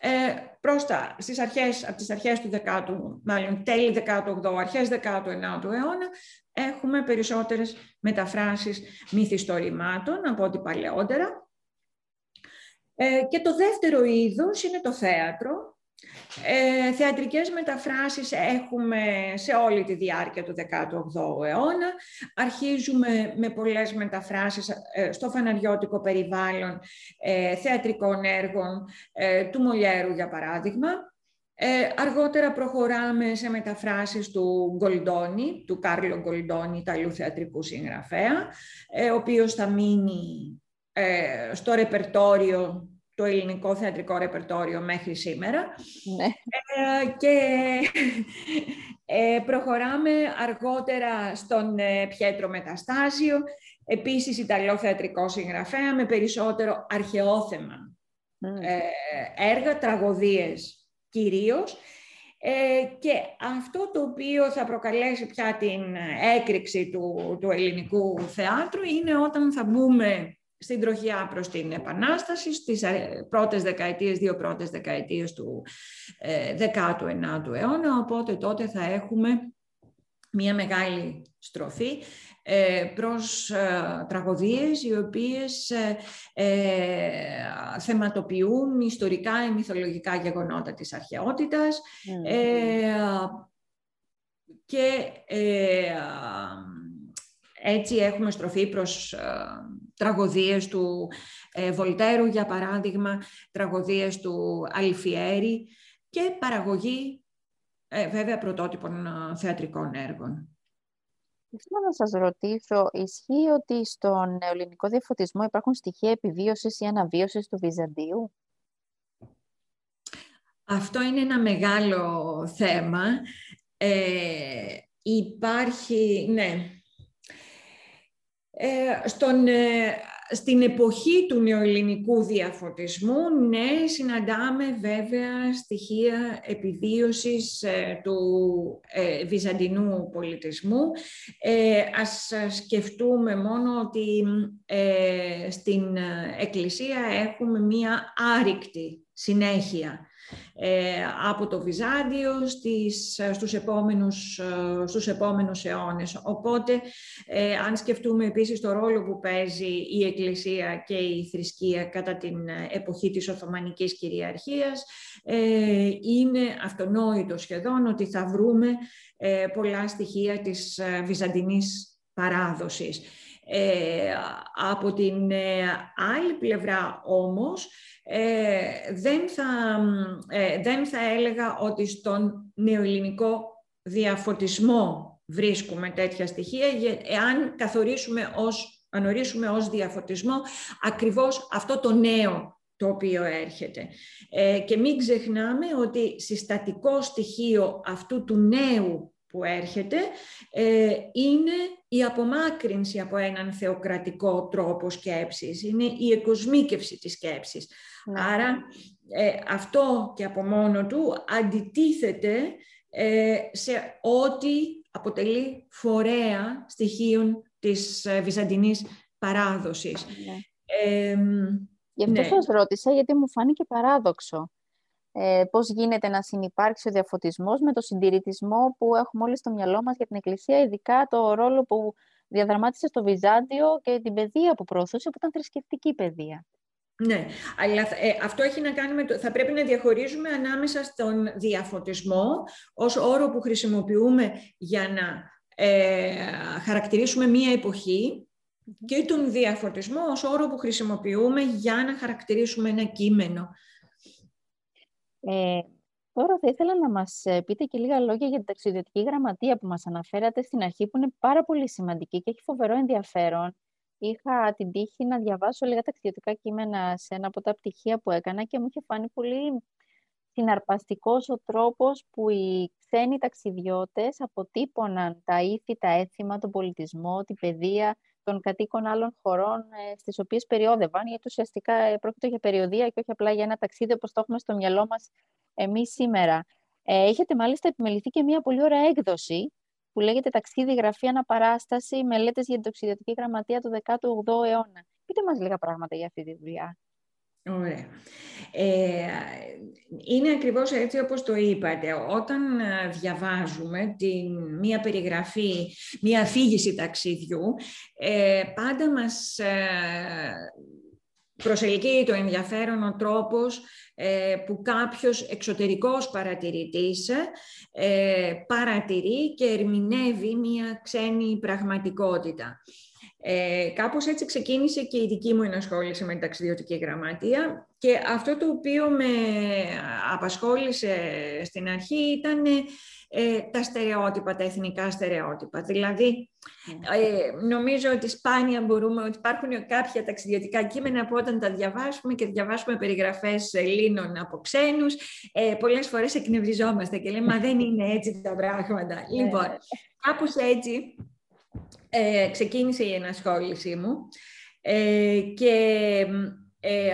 ε, προς τα, στις αρχές, από τις αρχές του 10ου, μάλλον τέλη 18ου, αρχές 19ου αιώνα, έχουμε περισσότερες μεταφράσεις μυθιστορημάτων από ό,τι παλαιότερα. Ε, και το δεύτερο είδος είναι το θέατρο, ε, θεατρικές μεταφράσεις έχουμε σε όλη τη διάρκεια του 18ου αιώνα. Αρχίζουμε με πολλές μεταφράσεις ε, στο φαναριώτικο περιβάλλον ε, θεατρικών έργων ε, του Μολιέρου, για παράδειγμα. αργότερα προχωράμε σε μεταφράσεις του Γκολντόνι, του Κάρλο Γκολντόνι, Ιταλού θεατρικού συγγραφέα, ο οποίος θα μείνει στο ρεπερτόριο το ελληνικό θεατρικό ρεπερτόριο μέχρι σήμερα. Ναι. Ε, και ε, προχωράμε αργότερα στον ε, Πιέτρο Μεταστάσιο, επίσης Ιταλό θεατρικό συγγραφέα με περισσότερο αρχαιόθεμα έργα, τραγωδίες κυρίως. και αυτό το οποίο θα προκαλέσει πια την έκρηξη του, του ελληνικού θεάτρου είναι όταν θα μπούμε στην τροχιά προς την Επανάσταση, στις ε, πρώτες δεκαετίες, δύο πρώτες δεκαετίες του 19ου ε, αιώνα, οπότε τότε θα έχουμε μια μεγάλη στροφή ε, προς τραγωδίες οι οποίες θεματοποιούν ιστορικά ή μυθολογικά γεγονότα της αρχαιότητας. Και έτσι έχουμε στροφή προς τραγωδίες του ε, Βολτέρου, για παράδειγμα, τραγωδίες του Αλφιέρη και παραγωγή, ε, βέβαια, πρωτότυπων ε, θεατρικών έργων. Θέλω να σας ρωτήσω, ισχύει ότι στον ελληνικό διαφωτισμό υπάρχουν στοιχεία επιβίωσης ή αναβίωσης του Βυζαντίου; Αυτό είναι ένα μεγάλο θέμα. Ε, υπάρχει, ναι, ε, στον, ε, στην εποχή του νεοελληνικού διαφωτισμού, ναι, συναντάμε βέβαια στοιχεία επιβίωσης ε, του βυζαντινού πολιτισμού. ας σκεφτούμε μόνο ότι στην Εκκλησία έχουμε μία άρρηκτη συνέχεια ε, από το Βυζάντιο στις, στους, επόμενους, ε, στους επόμενους αιώνες. Οπότε, ε, αν σκεφτούμε επίσης το ρόλο που παίζει η Εκκλησία και η θρησκεία κατά την εποχή της Οθωμανικής κυριαρχίας, είναι αυτονόητο σχεδόν ότι θα βρούμε πολλά στοιχεία της βυζαντινής παράδοσης. Από την άλλη πλευρά όμως, ε, δεν, θα, ε, δεν θα έλεγα ότι στον νεοελληνικό διαφωτισμό βρίσκουμε τέτοια στοιχεία, εάν καθορίσουμε ως, αν ορίσουμε ως διαφωτισμό ακριβώς αυτό το νέο το οποίο έρχεται. Ε, και μην ξεχνάμε ότι συστατικό στοιχείο αυτού του νέου που έρχεται ε, είναι η απομάκρυνση από έναν θεοκρατικό τρόπο σκέψης, είναι η εκοσμίκευση της σκέψης. Ναι. Άρα ε, αυτό και από μόνο του αντιτίθεται ε, σε ό,τι αποτελεί φορέα στοιχείων της βυζαντινής παράδοσης. Ναι. Γι' αυτό ναι. σας ρώτησα, γιατί μου φάνηκε παράδοξο. Ε, πώς γίνεται να συνεπάρξει ο διαφωτισμός με το συντηρητισμό που έχουμε όλοι στο μυαλό μας για την Εκκλησία, ειδικά το ρόλο που διαδραμάτισε στο Βυζάντιο και την παιδεία που προωθούσε, που ήταν θρησκευτική παιδεία. Ναι, αλλά ε, αυτό έχει να κάνει με το... Θα πρέπει να διαχωρίζουμε ανάμεσα στον διαφωτισμό ως όρο που χρησιμοποιούμε για να ε, χαρακτηρίσουμε μία εποχή και τον διαφωτισμό ως όρο που χρησιμοποιούμε για να χαρακτηρίσουμε ένα κείμενο. Ε, τώρα θα ήθελα να μας ε, πείτε και λίγα λόγια για την ταξιδιωτική γραμματεία που μας αναφέρατε στην αρχή, που είναι πάρα πολύ σημαντική και έχει φοβερό ενδιαφέρον. Είχα την τύχη να διαβάσω λίγα ταξιδιωτικά κείμενα σε ένα από τα πτυχία που έκανα και μου είχε φάνει πολύ συναρπαστικός ο τρόπος που οι ξένοι ταξιδιώτες αποτύπωναν τα ήθη, τα έθιμα, τον πολιτισμό, την παιδεία, των κατοίκων άλλων χωρών ε, στις οποίες περιόδευαν, γιατί ουσιαστικά ε, πρόκειται για περιοδία και όχι απλά για ένα ταξίδι όπως το έχουμε στο μυαλό μας εμείς σήμερα. Ε, έχετε μάλιστα επιμεληθεί και μια πολύ ωραία έκδοση που λέγεται «Ταξίδι, γραφή, αναπαράσταση, μελέτες για την τοξιδιωτική γραμματεία του 18ου αιώνα». Πείτε μας λίγα πράγματα για αυτή τη δουλειά. Ωραία. Ε, είναι ακριβώς έτσι όπως το είπατε. Όταν ε, διαβάζουμε την, μία περιγραφή, μία αφήγηση ταξιδιού, ε, πάντα μας ε, προσελκύει το ενδιαφέρον ο τρόπος ε, που κάποιος εξωτερικός παρατηρητής παρατηρεί και ερμηνεύει μία ξένη πραγματικότητα. Ε, κάπως έτσι ξεκίνησε και η δική μου ενασχόληση με την ταξιδιωτική γραμματεία και αυτό το οποίο με απασχόλησε στην αρχή ήταν ε, τα στερεότυπα, τα εθνικά στερεότυπα. Δηλαδή, ε, νομίζω ότι σπάνια μπορούμε, ότι υπάρχουν κάποια ταξιδιωτικά κείμενα που όταν τα διαβάσουμε και διαβάσουμε περιγραφές Ελλήνων από ξένους, ε, πολλές φορές εκνευριζόμαστε και λέμε «Μα δεν είναι έτσι τα πράγματα». Ναι. λοιπόν, κάπως έτσι ε, ξεκίνησε η ενασχόλησή μου ε, και ε,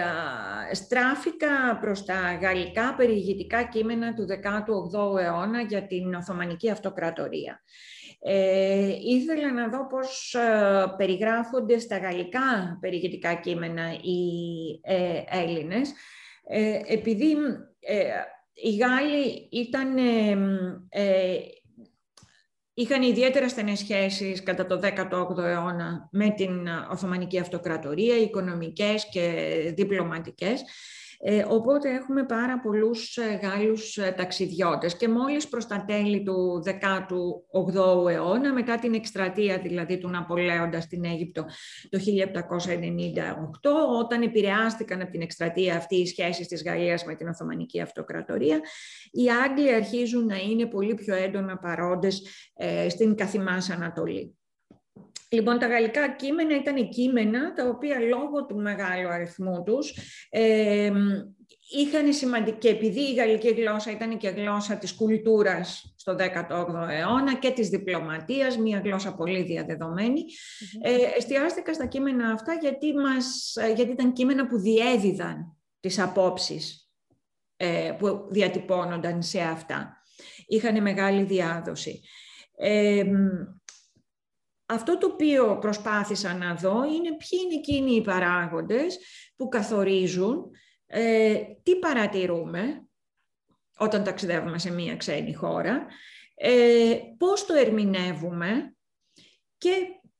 στράφηκα προς τα γαλλικά περιηγητικά κείμενα του 18ου αιώνα για την Οθωμανική Αυτοκρατορία. Ε, ήθελα να δω πώς ε, περιγράφονται στα γαλλικά περιηγητικά κείμενα οι ε, Έλληνες, ε, επειδή οι Γάλλοι ήταν είχαν ιδιαίτερα στενές σχέσεις κατά το 18ο αιώνα με την Οθωμανική Αυτοκρατορία, οικονομικές και διπλωματικές. Ε, οπότε έχουμε πάρα πολλούς ε, Γάλλους ε, ταξιδιώτες και μόλις προς τα τέλη του 18ου αιώνα, μετά την εκστρατεία δηλαδή του Ναπολέοντα στην Αίγυπτο το 1798, όταν επηρεάστηκαν από την εκστρατεία αυτή οι σχέσεις της Γαλλίας με την Οθωμανική Αυτοκρατορία, οι Άγγλοι αρχίζουν να είναι πολύ πιο έντονα παρόντες στην καθημάς Ανατολή. Λοιπόν, τα γαλλικά κείμενα ήταν κείμενα τα οποία λόγω του μεγάλου αριθμού τους ε, είχαν σημαντική, και επειδή η γαλλική γλώσσα ήταν και γλώσσα της κουλτούρας στο 18ο αιώνα και της διπλωματίας, μια γλώσσα πολύ διαδεδομένη, ε, εστιάστηκα στα κείμενα αυτά γιατί, μας, γιατί ήταν κείμενα που διέδιδαν τις απόψεις ε, που διατυπώνονταν σε αυτά. Είχαν μεγάλη διάδοση. Ε, αυτό το οποίο προσπάθησα να δω είναι ποιοι είναι εκείνοι οι παράγοντες που καθορίζουν ε, τι παρατηρούμε όταν ταξιδεύουμε σε μία ξένη χώρα, ε, πώς το ερμηνεύουμε και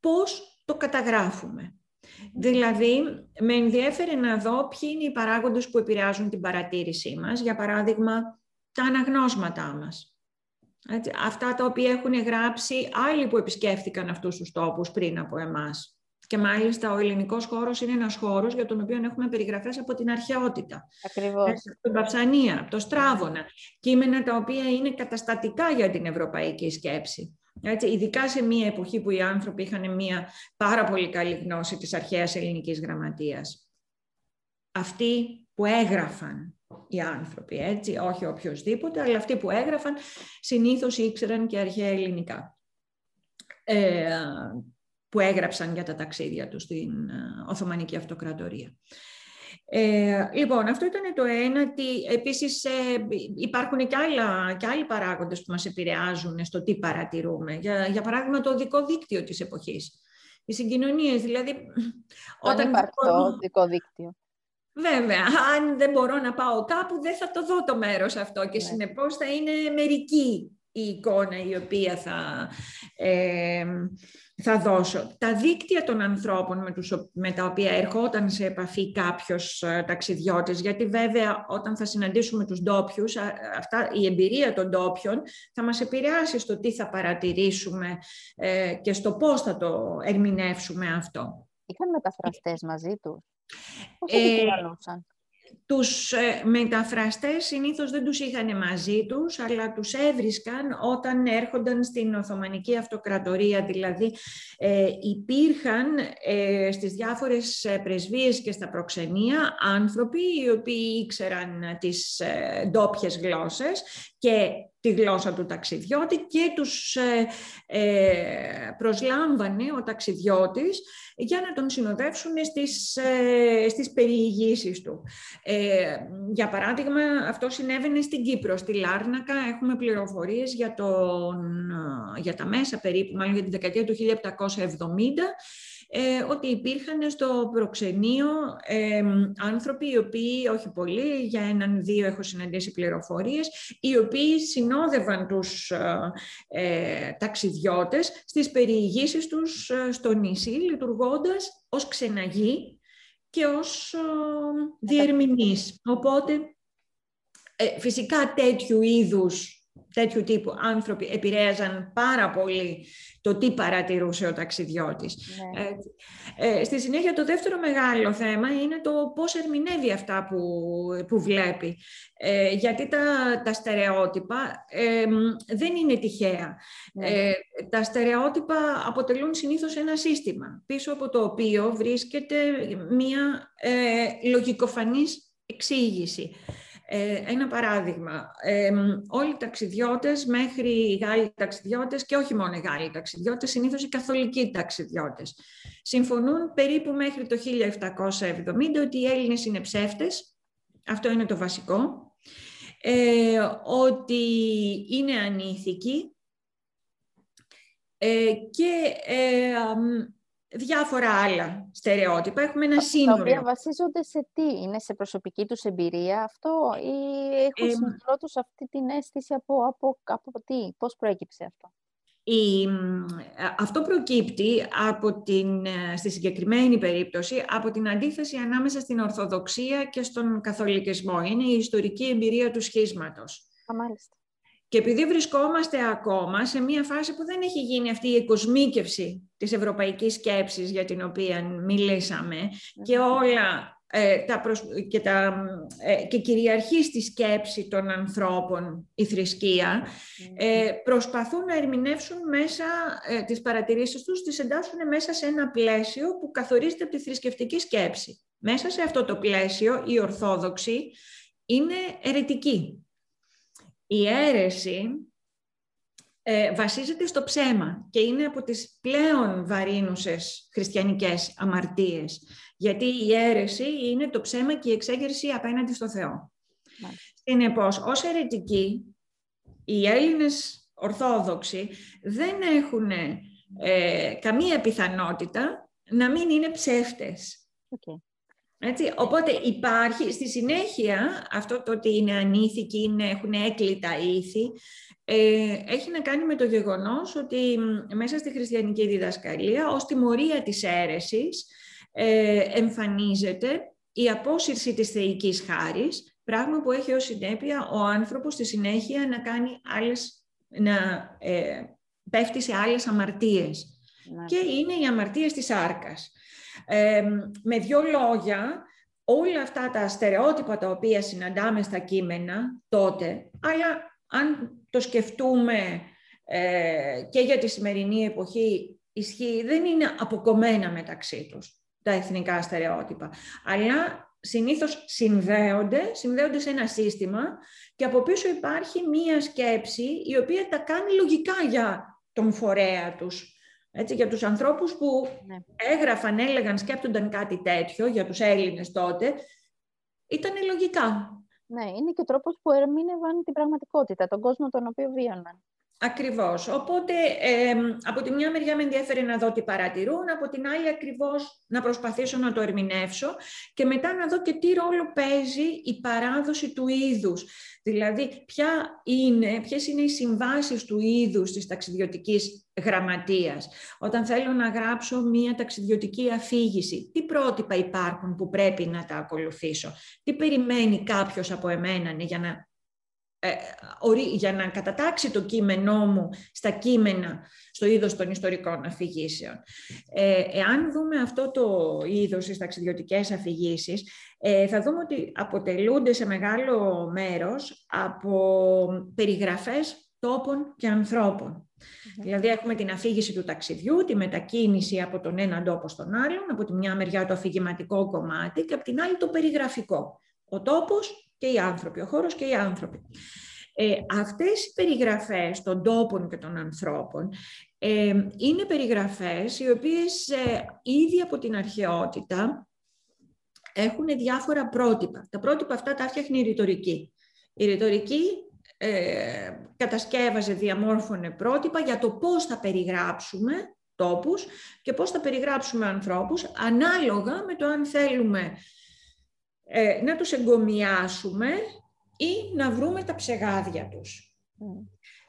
πώς το καταγράφουμε. Δηλαδή, με ενδιέφερε να δω ποιοι είναι οι παράγοντες που επηρεάζουν την παρατήρησή μας, για παράδειγμα, τα αναγνώσματά μας. Αυτά τα οποία έχουν γράψει άλλοι που επισκέφθηκαν αυτούς τους τόπους πριν από εμάς. Και μάλιστα ο ελληνικός χώρος είναι ένας χώρος για τον οποίο έχουμε περιγραφές από την αρχαιότητα. Ακριβώς. Από την Παυσανία, από το Στράβωνα. Κείμενα τα οποία είναι καταστατικά για την ευρωπαϊκή σκέψη. Έτσι, ειδικά σε μια εποχή που οι άνθρωποι είχαν μια πάρα πολύ καλή γνώση της αρχαίας ελληνικής γραμματείας. Αυτοί που έγραφαν οι άνθρωποι, έτσι, όχι οποιοδήποτε, αλλά αυτοί που έγραφαν συνήθως ήξεραν και αρχαία ελληνικά. Ε, που έγραψαν για τα ταξίδια τους στην ε, Οθωμανική Αυτοκρατορία. Ε, λοιπόν, αυτό ήταν το ένα. Τι, επίσης, ε, υπάρχουν και, άλλα, και άλλοι παράγοντες που μας επηρεάζουν στο τι παρατηρούμε. Για, για παράδειγμα, το οδικό δίκτυο της εποχής. Οι συγκοινωνίες, δηλαδή... Όταν υπάρχει το οδικό δίκτυο. Βέβαια, αν δεν μπορώ να πάω κάπου, δεν θα το δω το μέρος αυτό και ναι. συνεπώς θα είναι μερική η εικόνα η οποία θα, ε, θα δώσω. Τα δίκτυα των ανθρώπων με, τους, με τα οποία ερχόταν σε επαφή κάποιος ε, ταξιδιώτης, γιατί βέβαια όταν θα συναντήσουμε τους ντόπιους, αυτά, η εμπειρία των ντόπιων θα μας επηρεάσει στο τι θα παρατηρήσουμε ε, και στο πώς θα το ερμηνεύσουμε αυτό. Είχαν μεταφραστές μαζί τους; Πώς ε, τους ε, μεταφραστές συνήθως δεν τους είχαν μαζί τους, αλλά τους έβρισκαν όταν έρχονταν στην Οθωμανική Αυτοκρατορία. Δηλαδή ε, υπήρχαν ε, στις διάφορες ε, πρεσβείες και στα προξενία άνθρωποι οι οποίοι ήξεραν τις ε, ντόπιες γλώσσες και τη γλώσσα του ταξιδιώτη και τους ε, προσλάμβανε ο ταξιδιώτης για να τον συνοδεύσουν στις, ε, στις περιηγήσεις του. Ε, για παράδειγμα, αυτό συνέβαινε στην Κύπρο, στη Λάρνακα. Έχουμε πληροφορίες για, τον, για τα μέσα περίπου, μάλλον για τη δεκαετία του 1770, ε, ότι υπήρχαν στο προξενείο ε, άνθρωποι οι οποίοι, όχι πολλοί, για έναν δύο έχω συναντήσει πληροφορίες, οι οποίοι συνόδευαν τους ε, ε ταξιδιώτες στις περιηγήσεις τους ε, στο νησί, λειτουργώντας ως ξεναγοί και ως ε, διερμηνείς. Οπότε, φυσικά τέτοιου είδους τέτοιου τύπου άνθρωποι επηρέαζαν πάρα πολύ το τι παρατηρούσε ο ταξιδιώτης. Ναι. Ε, στη συνέχεια το δεύτερο μεγάλο θέμα είναι το πώς ερμηνεύει αυτά που, που βλέπει. Ε, γιατί τα, τα στερεότυπα δεν είναι τυχαία. Ναι. Ε, τα στερεότυπα αποτελούν συνήθως ένα σύστημα, πίσω από το οποίο βρίσκεται μία ε, λογικοφανής εξήγηση. Ε, ένα παράδειγμα, ε, όλοι οι ταξιδιώτες μέχρι οι Γάλλοι ταξιδιώτες και όχι μόνο οι Γάλλοι ταξιδιώτες, συνήθως οι καθολικοί ταξιδιώτες, συμφωνούν περίπου μέχρι το 1770 ότι οι Έλληνες είναι ψεύτες, αυτό είναι το βασικό, ε, ότι είναι ανήθικοι. Ε, και ε, διάφορα άλλα στερεότυπα. Έχουμε ένα σύνορο. Τα οποία βασίζονται σε τι, είναι σε προσωπική τους εμπειρία αυτό ή έχουν ε, συντρό τους αυτή την αίσθηση από, από, από τι, πώς προέκυψε αυτό; Η, αυτό προκύπτει από την, ε, στη συγκεκριμένη περίπτωση από την αντίθεση ανάμεσα στην Ορθοδοξία και στον Καθολικισμό. Είναι η ιστορική εμπειρία του σχίσματος. Α, μάλιστα. Και επειδή βρισκόμαστε ακόμα σε μια φάση που δεν έχει γίνει αυτή η εκοσμίκευση της ευρωπαϊκής σκέψης για την οποία μιλήσαμε και όλα ε, τα και, τα, ε, και κυριαρχεί στη σκέψη των ανθρώπων η θρησκεία, ε, προσπαθούν να ερμηνεύσουν μέσα ε, τις παρατηρήσεις τους, τις εντάσσουν μέσα σε ένα πλαίσιο που καθορίζεται από τη θρησκευτική σκέψη. Μέσα σε αυτό το πλαίσιο η Ορθόδοξη είναι ερετική η αίρεση ε, βασίζεται στο ψέμα και είναι από τις πλέον βαρύνουσες χριστιανικές αμαρτίες. Γιατί η αίρεση είναι το ψέμα και η εξέγερση απέναντι στο Θεό. Συνεπώς, ως αιρετικοί, οι Έλληνες Ορθόδοξοι δεν έχουν ε, καμία πιθανότητα να μην είναι ψεύτες. Okay. Έτσι, οπότε υπάρχει στη συνέχεια αυτό το ότι είναι ανήθικοι, είναι, έχουν έκλειτα ήθη, ε, έχει να κάνει με το γεγονός ότι μέσα στη χριστιανική διδασκαλία ως τιμωρία της αίρεσης ε, εμφανίζεται η απόσυρση της θεϊκής χάρης, πράγμα που έχει ως συνέπεια ο άνθρωπος στη συνέχεια να κάνει άλλες, να ε, πέφτει σε άλλες αμαρτίες. Ναι. και είναι οι αμαρτίες της άρκας. με δύο λόγια, όλα αυτά τα στερεότυπα τα οποία συναντάμε στα κείμενα τότε, αλλά αν το σκεφτούμε ε, και για τη σημερινή εποχή ισχύει, δεν είναι αποκομμένα μεταξύ τους τα εθνικά στερεότυπα, αλλά συνήθως συνδέονται, συνδέονται σε ένα σύστημα και από πίσω υπάρχει μία σκέψη η οποία τα κάνει λογικά για τον φορέα τους. Έτσι, για τους ανθρώπους που ναι. έγραφαν, έλεγαν, σκέπτονταν κάτι τέτοιο, για τους Έλληνες τότε, ήταν λογικά. Ναι, είναι και ο τρόπος που ερμήνευαν την πραγματικότητα, τον κόσμο τον οποίο βίωναν. Ακριβώς. Οπότε, από τη μια μεριά με ενδιαφέρει να δω τι παρατηρούν, από την άλλη ακριβώς να προσπαθήσω να το ερμηνεύσω και μετά να δω και τι ρόλο παίζει η παράδοση του είδους. Δηλαδή, ποια είναι, ποιες είναι οι συμβάσεις του είδους της ταξιδιωτικής γραμματείας. Όταν θέλω να γράψω μία ταξιδιωτική αφήγηση, τι πρότυπα υπάρχουν που πρέπει να τα ακολουθήσω, τι περιμένει κάποιος από εμένα για να ε, για να κατατάξει το κείμενό μου στα κείμενα, στο είδος των ιστορικών αφηγήσεων. Ε, εάν δούμε αυτό το είδος στις ταξιδιωτικές αφηγήσεις, ε, θα δούμε ότι αποτελούνται σε μεγάλο μέρος από περιγραφές τόπων και ανθρώπων. Δηλαδή έχουμε την αφήγηση του ταξιδιού, τη μετακίνηση από τον έναν τόπο στον άλλον, από τη μια μεριά το αφηγηματικό κομμάτι και από την άλλη το περιγραφικό. Ο τόπος και οι άνθρωποι, ο χώρος και οι άνθρωποι. Ε, αυτές οι περιγραφές των τόπων και των ανθρώπων ε, είναι περιγραφές οι οποίες ε, ήδη από την αρχαιότητα έχουν διάφορα πρότυπα. Τα πρότυπα αυτά τα φτιάχνει η ρητορική. Η ρητορική ε, κατασκεύαζε, διαμόρφωνε πρότυπα για το πώς θα περιγράψουμε τόπους και πώς θα περιγράψουμε ανθρώπους ανάλογα με το αν θέλουμε ε, να τους εγκομιάσουμε ή να βρούμε τα ψεγάδια τους.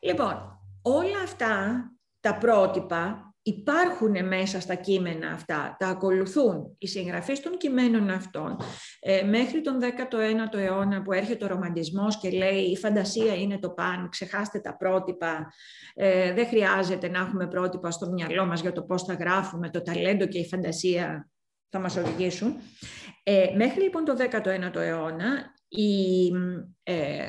Λοιπόν, όλα αυτά τα πρότυπα υπάρχουν μέσα στα κείμενα αυτά, τα ακολουθούν οι συγγραφείς των κειμένων αυτών. Ε, μέχρι τον 19ο αιώνα που έρχεται ο ρομαντισμός και λέει η φαντασία είναι το παν, ξεχάστε τα πρότυπα, ε, δεν χρειάζεται να έχουμε πρότυπα στο μυαλό μας για το πώς θα γράφουμε, το ταλέντο και η φαντασία θα μας οδηγήσουν. Ε, μέχρι λοιπόν το 19ο αιώνα οι, ε,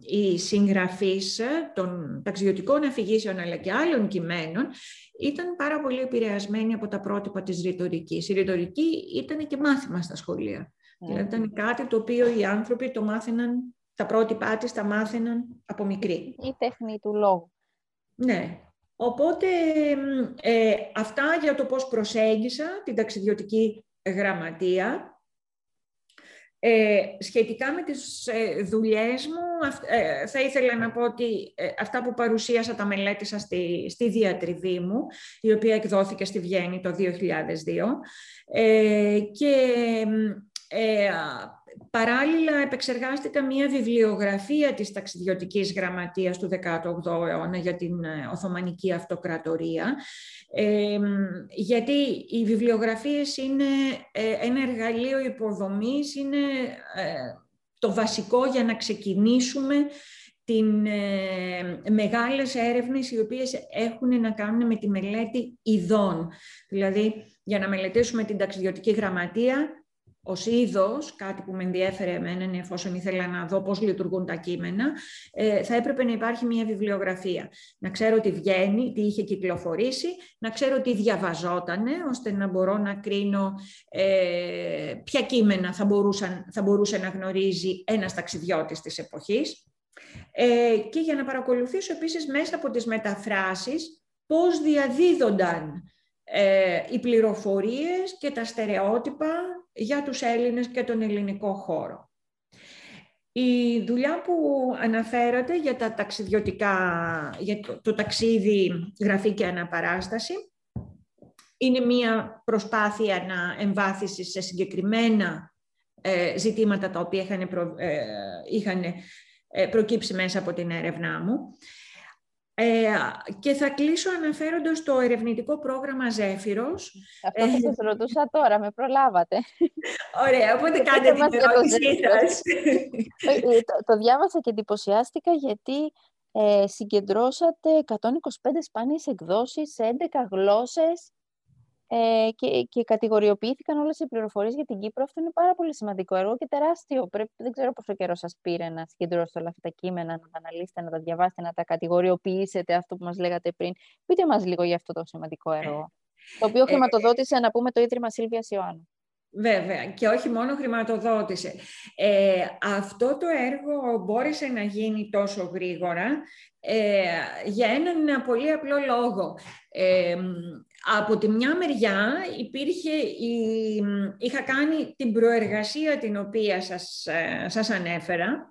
οι συγγραφείς των ταξιδιωτικών αφηγήσεων αλλά και άλλων κειμένων ήταν πάρα πολύ επηρεασμένοι από τα πρότυπα της ρητορικής. Η ρητορική ήταν και μάθημα στα σχολεία. Mm. Δηλαδή ήταν κάτι το οποίο οι άνθρωποι το μάθαιναν, τα πρότυπά της τα μάθαιναν από μικρή. Η τέχνη του λόγου. Ναι. Οπότε ε, αυτά για το πώς προσέγγισα την ταξιδιωτική γραμματεία ε, σχετικά με τις ε, δουλειές μου, ε, θα ήθελα να πω ότι ε, αυτά που παρουσίασα τα μελέτησα στη, στη διατριβή μου, η οποία εκδόθηκε στη Βιέννη το 2002. και Παράλληλα, επεξεργάστηκα μία βιβλιογραφία της ταξιδιωτικής γραμματείας του 18ου αιώνα για την ε, Οθωμανική Αυτοκρατορία, γιατί οι βιβλιογραφίες είναι ε, ένα εργαλείο υποδομής, είναι ε, το βασικό για να ξεκινήσουμε την ε, μεγάλες έρευνες οι οποίες έχουν να κάνουν με τη μελέτη ειδών. Δηλαδή, για να μελετήσουμε την ταξιδιωτική γραμματεία, Ω είδος, κάτι που με ενδιέφερε εμένα, είναι εφόσον ήθελα να δω πώς λειτουργούν τα κείμενα, ε, θα έπρεπε να υπάρχει μια βιβλιογραφία. Να ξέρω τι βγαίνει, τι είχε κυκλοφορήσει, να ξέρω τι διαβαζότανε, ώστε να μπορώ να κρίνω ε, ποια κείμενα θα, μπορούσαν, θα μπορούσε να γνωρίζει ένας ταξιδιώτης της εποχής. Ε, και για να παρακολουθήσω επίσης μέσα από τις μεταφράσεις πώς διαδίδονταν ε, οι πληροφορίες και τα στερεότυπα για τους Έλληνες και τον ελληνικό χώρο. Η δουλειά που αναφέρατε για τα ταξιδιωτικά, για το, το ταξίδι γραφή και αναπαράσταση, είναι μία προσπάθεια να εμβάθυση σε συγκεκριμένα ε, ζητήματα τα οποία είχαν, ε, είχαν ε, προκύψει μέσα από την έρευνά μου. Ε, και θα κλείσω αναφέροντας το ερευνητικό πρόγραμμα Ζέφυρος. Αυτό θα σας ρωτούσα τώρα, με προλάβατε. Ωραία, οπότε κάντε την ερώτησή σας. Ε, το, το διάβασα και εντυπωσιάστηκα γιατί ε, συγκεντρώσατε 125 σπάνιες εκδόσεις σε 11 γλώσσες ε, και, και κατηγοριοποιήθηκαν όλες οι πληροφορίες για την Κύπρο. Αυτό είναι πάρα πολύ σημαντικό έργο και τεράστιο. Πρέπει, δεν ξέρω πόσο καιρό σας πήρε να συγκεντρώσετε όλα αυτά τα κείμενα, να τα αναλύσετε, να τα διαβάσετε, να τα κατηγοριοποιήσετε, αυτό που μας λέγατε πριν. Πείτε μας λίγο για αυτό το σημαντικό έργο, το οποίο ε, χρηματοδότησε, να πούμε, το Ίδρυμα Σίλβια Ιωάννου. Βέβαια, και όχι μόνο χρηματοδότησε. Ε, αυτό το έργο μπόρεσε να γίνει τόσο γρήγορα ε, για έναν πολύ απλό λόγο. Ε, από τη μια μεριά υπήρχε η, είχα κάνει την προεργασία την οποία σας, ε, σας ανέφερα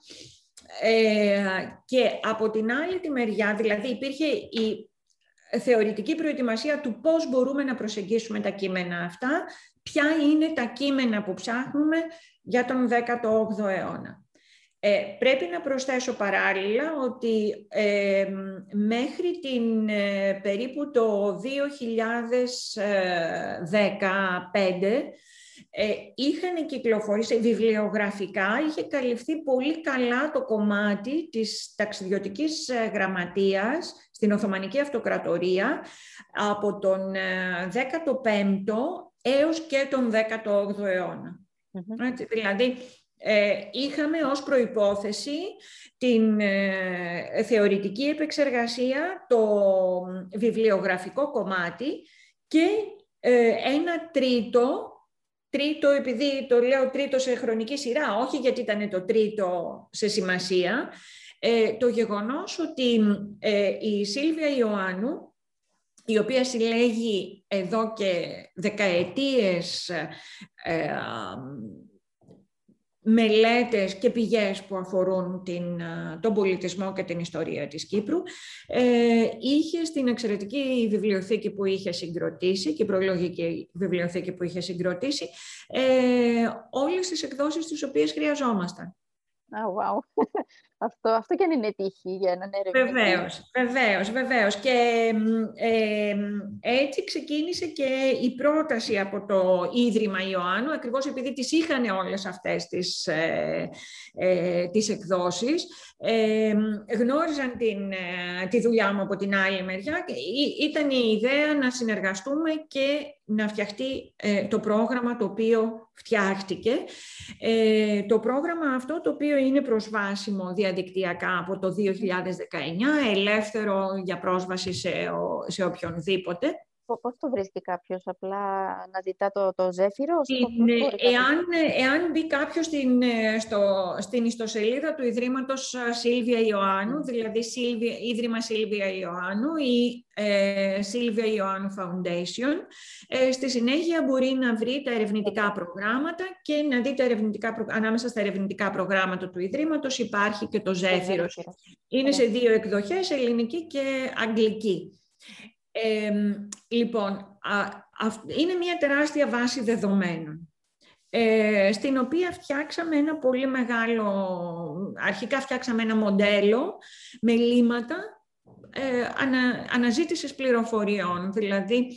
και από την άλλη τη μεριά, δηλαδή υπήρχε η θεωρητική προετοιμασία του πώς μπορούμε να προσεγγίσουμε τα κείμενα αυτά ποια είναι τα κείμενα που ψάχνουμε για τον 18ο αιώνα. Ε, πρέπει να προσθέσω παράλληλα ότι ε, μέχρι την ε, περίπου το 2015 ε, είχαν κυκλοφορήσει βιβλιογραφικά, είχε καλυφθεί πολύ καλά το κομμάτι της ταξιδιωτικής γραμματείας στην Οθωμανική Αυτοκρατορία από τον 15ο έως και τον 18ο αιώνα. δηλαδή, ε, είχαμε ως προϋπόθεση την ε, θεωρητική επεξεργασία, το βιβλιογραφικό κομμάτι και ε, ένα τρίτο, τρίτο επειδή το λέω τρίτο σε χρονική σειρά, όχι γιατί ήταν το τρίτο σε σημασία, το γεγονός ότι η Σίλβια Ιωάννου η οποία συλλέγει εδώ και δεκαετίες ε, μελέτες και πηγές που αφορούν την, τον πολιτισμό και την ιστορία της Κύπρου. Ε, είχε στην εξαιρετική βιβλιοθήκη που είχε συγκροτήσει και προλογική βιβλιοθήκη που είχε συγκροτήσει ε, όλες τις εκδόσεις τις οποίες χρειαζόμασταν. Oh, wow. Αυτό, αυτό και αν είναι τύχη για έναν ερευνητή. Βεβαίως, βεβαίως, βεβαίως. Και ε, έτσι ξεκίνησε και η πρόταση από το Ίδρυμα Ιωάννου, ακριβώς επειδή τις είχαν όλες αυτές τις, ε, ε, τις εκδόσεις. Ε, γνώριζαν την, ε, τη δουλειά μου από την άλλη μεριά και ήταν η ιδέα να συνεργαστούμε και να φτιαχτεί ε, το πρόγραμμα το οποίο φτιάχτηκε. Ε, το πρόγραμμα αυτό το οποίο είναι προσβάσιμο διαδικτυακά από το 2019, ελεύθερο για πρόσβαση σε, σε οποιονδήποτε. Πώς το βρίσκει κάποιος, απλά να ζητά το, το ζέφυρο; εάν, εάν μπει κάποιος στην, ε, στο, στην ιστοσελίδα του Ιδρύματος ε, Σίλβια Ιωάννου, δηλαδή Σίλβια, Ίδρυμα Σίλβια Ιωάννου ή ε, Σίλβια Ιωάννου Foundation, ε, στη συνέχεια μπορεί να βρει τα ερευνητικά προγράμματα και να δει τα ερευνητικά, ανάμεσα στα ερευνητικά προγράμματα του Ιδρύματος υπάρχει και το ζέφυρος. Είναι σε δύο εκδοχές, ελληνική και αγγλική λοιπόν, είναι μια τεράστια βάση δεδομένων, ε, στην οποία φτιάξαμε ένα πολύ μεγάλο... Αρχικά φτιάξαμε ένα μοντέλο με λύματα ε, ανα, αναζήτησης πληροφοριών. Δηλαδή,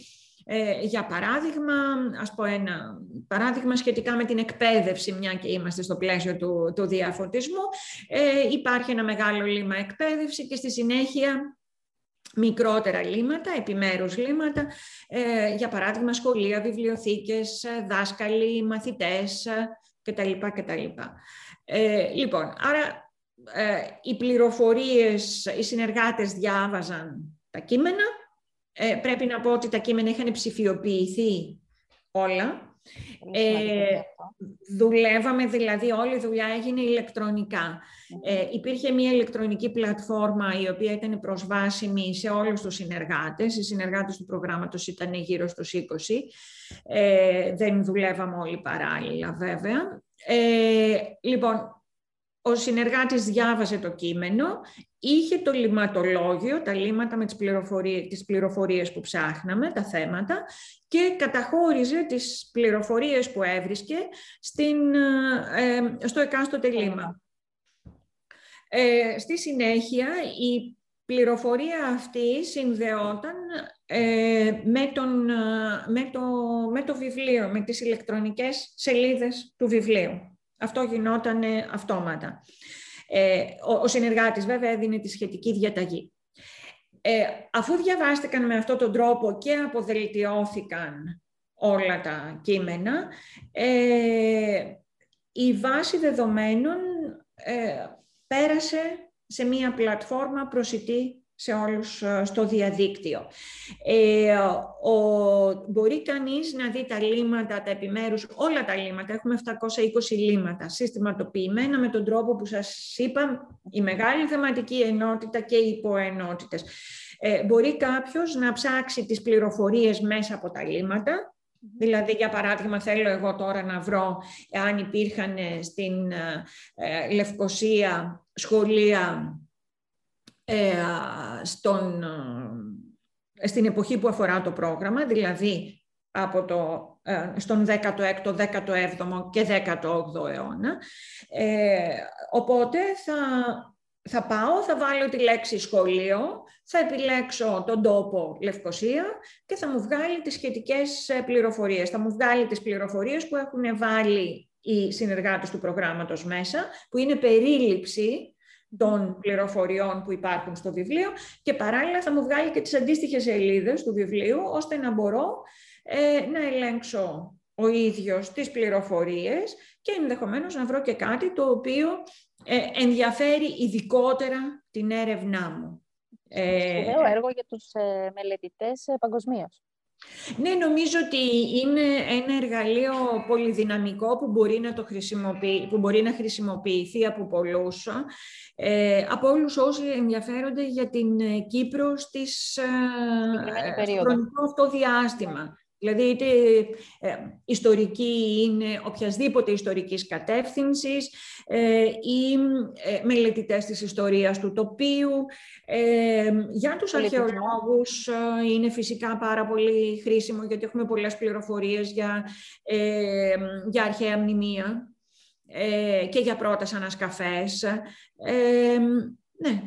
ε, για παράδειγμα, ας πω ένα παράδειγμα σχετικά με την εκπαίδευση, μια και είμαστε στο πλαίσιο του, του διαφωτισμού, ε, υπάρχει ένα μεγάλο λίμα εκπαίδευση και στη συνέχεια μικρότερα λύματα, επιμέρους λύματα, ε, για παράδειγμα σχολεία, βιβλιοθήκες, ε, δάσκαλοι, μαθητές ε, κτλ. κτλ. Ε, λοιπόν, άρα ε, οι πληροφορίες, οι συνεργάτες διάβαζαν τα κείμενα. πρέπει να πω ότι τα κείμενα είχαν ψηφιοποιηθεί όλα ε, δουλεύαμε, δηλαδή όλη η δουλειά έγινε ηλεκτρονικά. Ε, υπήρχε μια ηλεκτρονική πλατφόρμα η οποία ήταν προσβάσιμη σε όλους τους συνεργάτες. Οι συνεργάτες του προγράμματος ήταν γύρω στους 20. Ε, δεν δουλεύαμε όλοι παράλληλα βέβαια. Ε, λοιπόν, ο συνεργάτης διάβασε το κείμενο, είχε το λιματολόγιο, τα λίματα με τις πληροφορίες, τις πληροφορίες που ψάχναμε, τα θέματα, και καταχώριζε τις πληροφορίες που έβρισκε στην, ε, στο εκάστοτε λίμα. Ε, στη συνέχεια, η πληροφορία αυτή συνδεόταν ε, με, τον, με, το, με το βιβλίο, με τις ηλεκτρονικές σελίδες του βιβλίου. Αυτό γινόταν αυτόματα. Ε, ο, ο συνεργάτης βέβαια έδινε τη σχετική διαταγή. Ε, αφού διαβάστηκαν με αυτόν τον τρόπο και αποδελτιώθηκαν όλα τα κείμενα, ε, η βάση δεδομένων ε, πέρασε σε μία πλατφόρμα προσιτή σε όλους ε, στο διαδίκτυο. Ε, ο, μπορεί κανείς να δει τα λύματα, τα επιμέρους, όλα τα λύματα. Έχουμε 720 λύματα συστηματοποιημένα με τον τρόπο που σας είπα, η μεγάλη θεματική ενότητα και οι υποενότητες. Ε, μπορεί κάποιος να ψάξει τις πληροφορίες μέσα από τα λύματα, Δηλαδή, για παράδειγμα, θέλω εγώ τώρα να βρω αν υπήρχαν στην ε, Λευκοσία σχολεία ε, στον, ε, στην εποχή που αφορά το πρόγραμμα, δηλαδή από το, ε, στον 16ο, 17ο και 18ο αιώνα. Ε, οπότε θα, θα πάω, θα βάλω τη λέξη σχολείο, θα επιλέξω τον τόπο Λευκοσία και θα μου βγάλει τις σχετικές πληροφορίες. Θα μου βγάλει τις πληροφορίες που έχουν βάλει οι συνεργάτες του προγράμματος μέσα, που είναι περίληψη των πληροφοριών που υπάρχουν στο βιβλίο και παράλληλα θα μου βγάλει και τις αντίστοιχες σελίδες του βιβλίου, ώστε να μπορώ ε, να ελέγξω ο ίδιος τις πληροφορίες και ενδεχομένως να βρω και κάτι το οποίο ε, ενδιαφέρει ειδικότερα την έρευνά μου. Ε, έργο για τους ε, μελετητές ε, παγκοσμίως. Ναι, νομίζω ότι είναι ένα εργαλείο πολυδυναμικό που μπορεί να, το χρησιμοποιη... που μπορεί να χρησιμοποιηθεί από πολλούς, ε, από όλους όσοι ενδιαφέρονται για την ε, Κύπρο στις, ε, στο χρονικό αυτό διάστημα. Δηλαδή, είτε ε, ιστορική είναι οποιασδήποτε ιστορικής κατεύθυνσης ε, ή ε, μελετητές της ιστορίας του τοπίου. Ε, για τους αρχαιολόγους ε, είναι φυσικά πάρα πολύ χρήσιμο γιατί έχουμε πολλές πληροφορίες για, ε, για αρχαία μνημεία και για πρώτες ανασκαφές. ναι,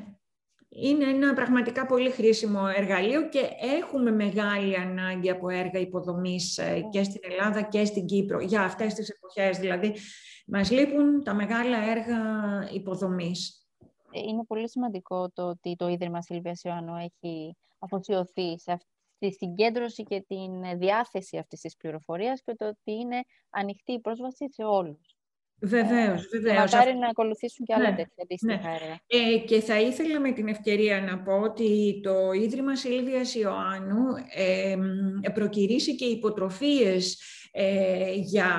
είναι ένα πραγματικά πολύ χρήσιμο εργαλείο και έχουμε μεγάλη ανάγκη από έργα υποδομής ε, και στην Ελλάδα και στην Κύπρο για αυτές τις εποχές. Δηλαδή, μας λείπουν τα μεγάλα έργα υποδομής. Ε, είναι πολύ σημαντικό το ότι το Ίδρυμα Σίλβιας Ιωάννου έχει αφοσιωθεί σε αυτή τη συγκέντρωση και την διάθεση αυτής της πληροφορίας και το ότι είναι ανοιχτή η πρόσβαση σε όλους. Βεβαίως, βεβαίως. Μακάρι να ακολουθήσουν και άλλα ναι, τέτοια αντίστοιχα ναι. έργα. Ε, και θα ήθελα με την ευκαιρία να πω ότι το Ίδρυμα Σίλβιας Ιωάννου ε, προκυρήσει και υποτροφίες ε, για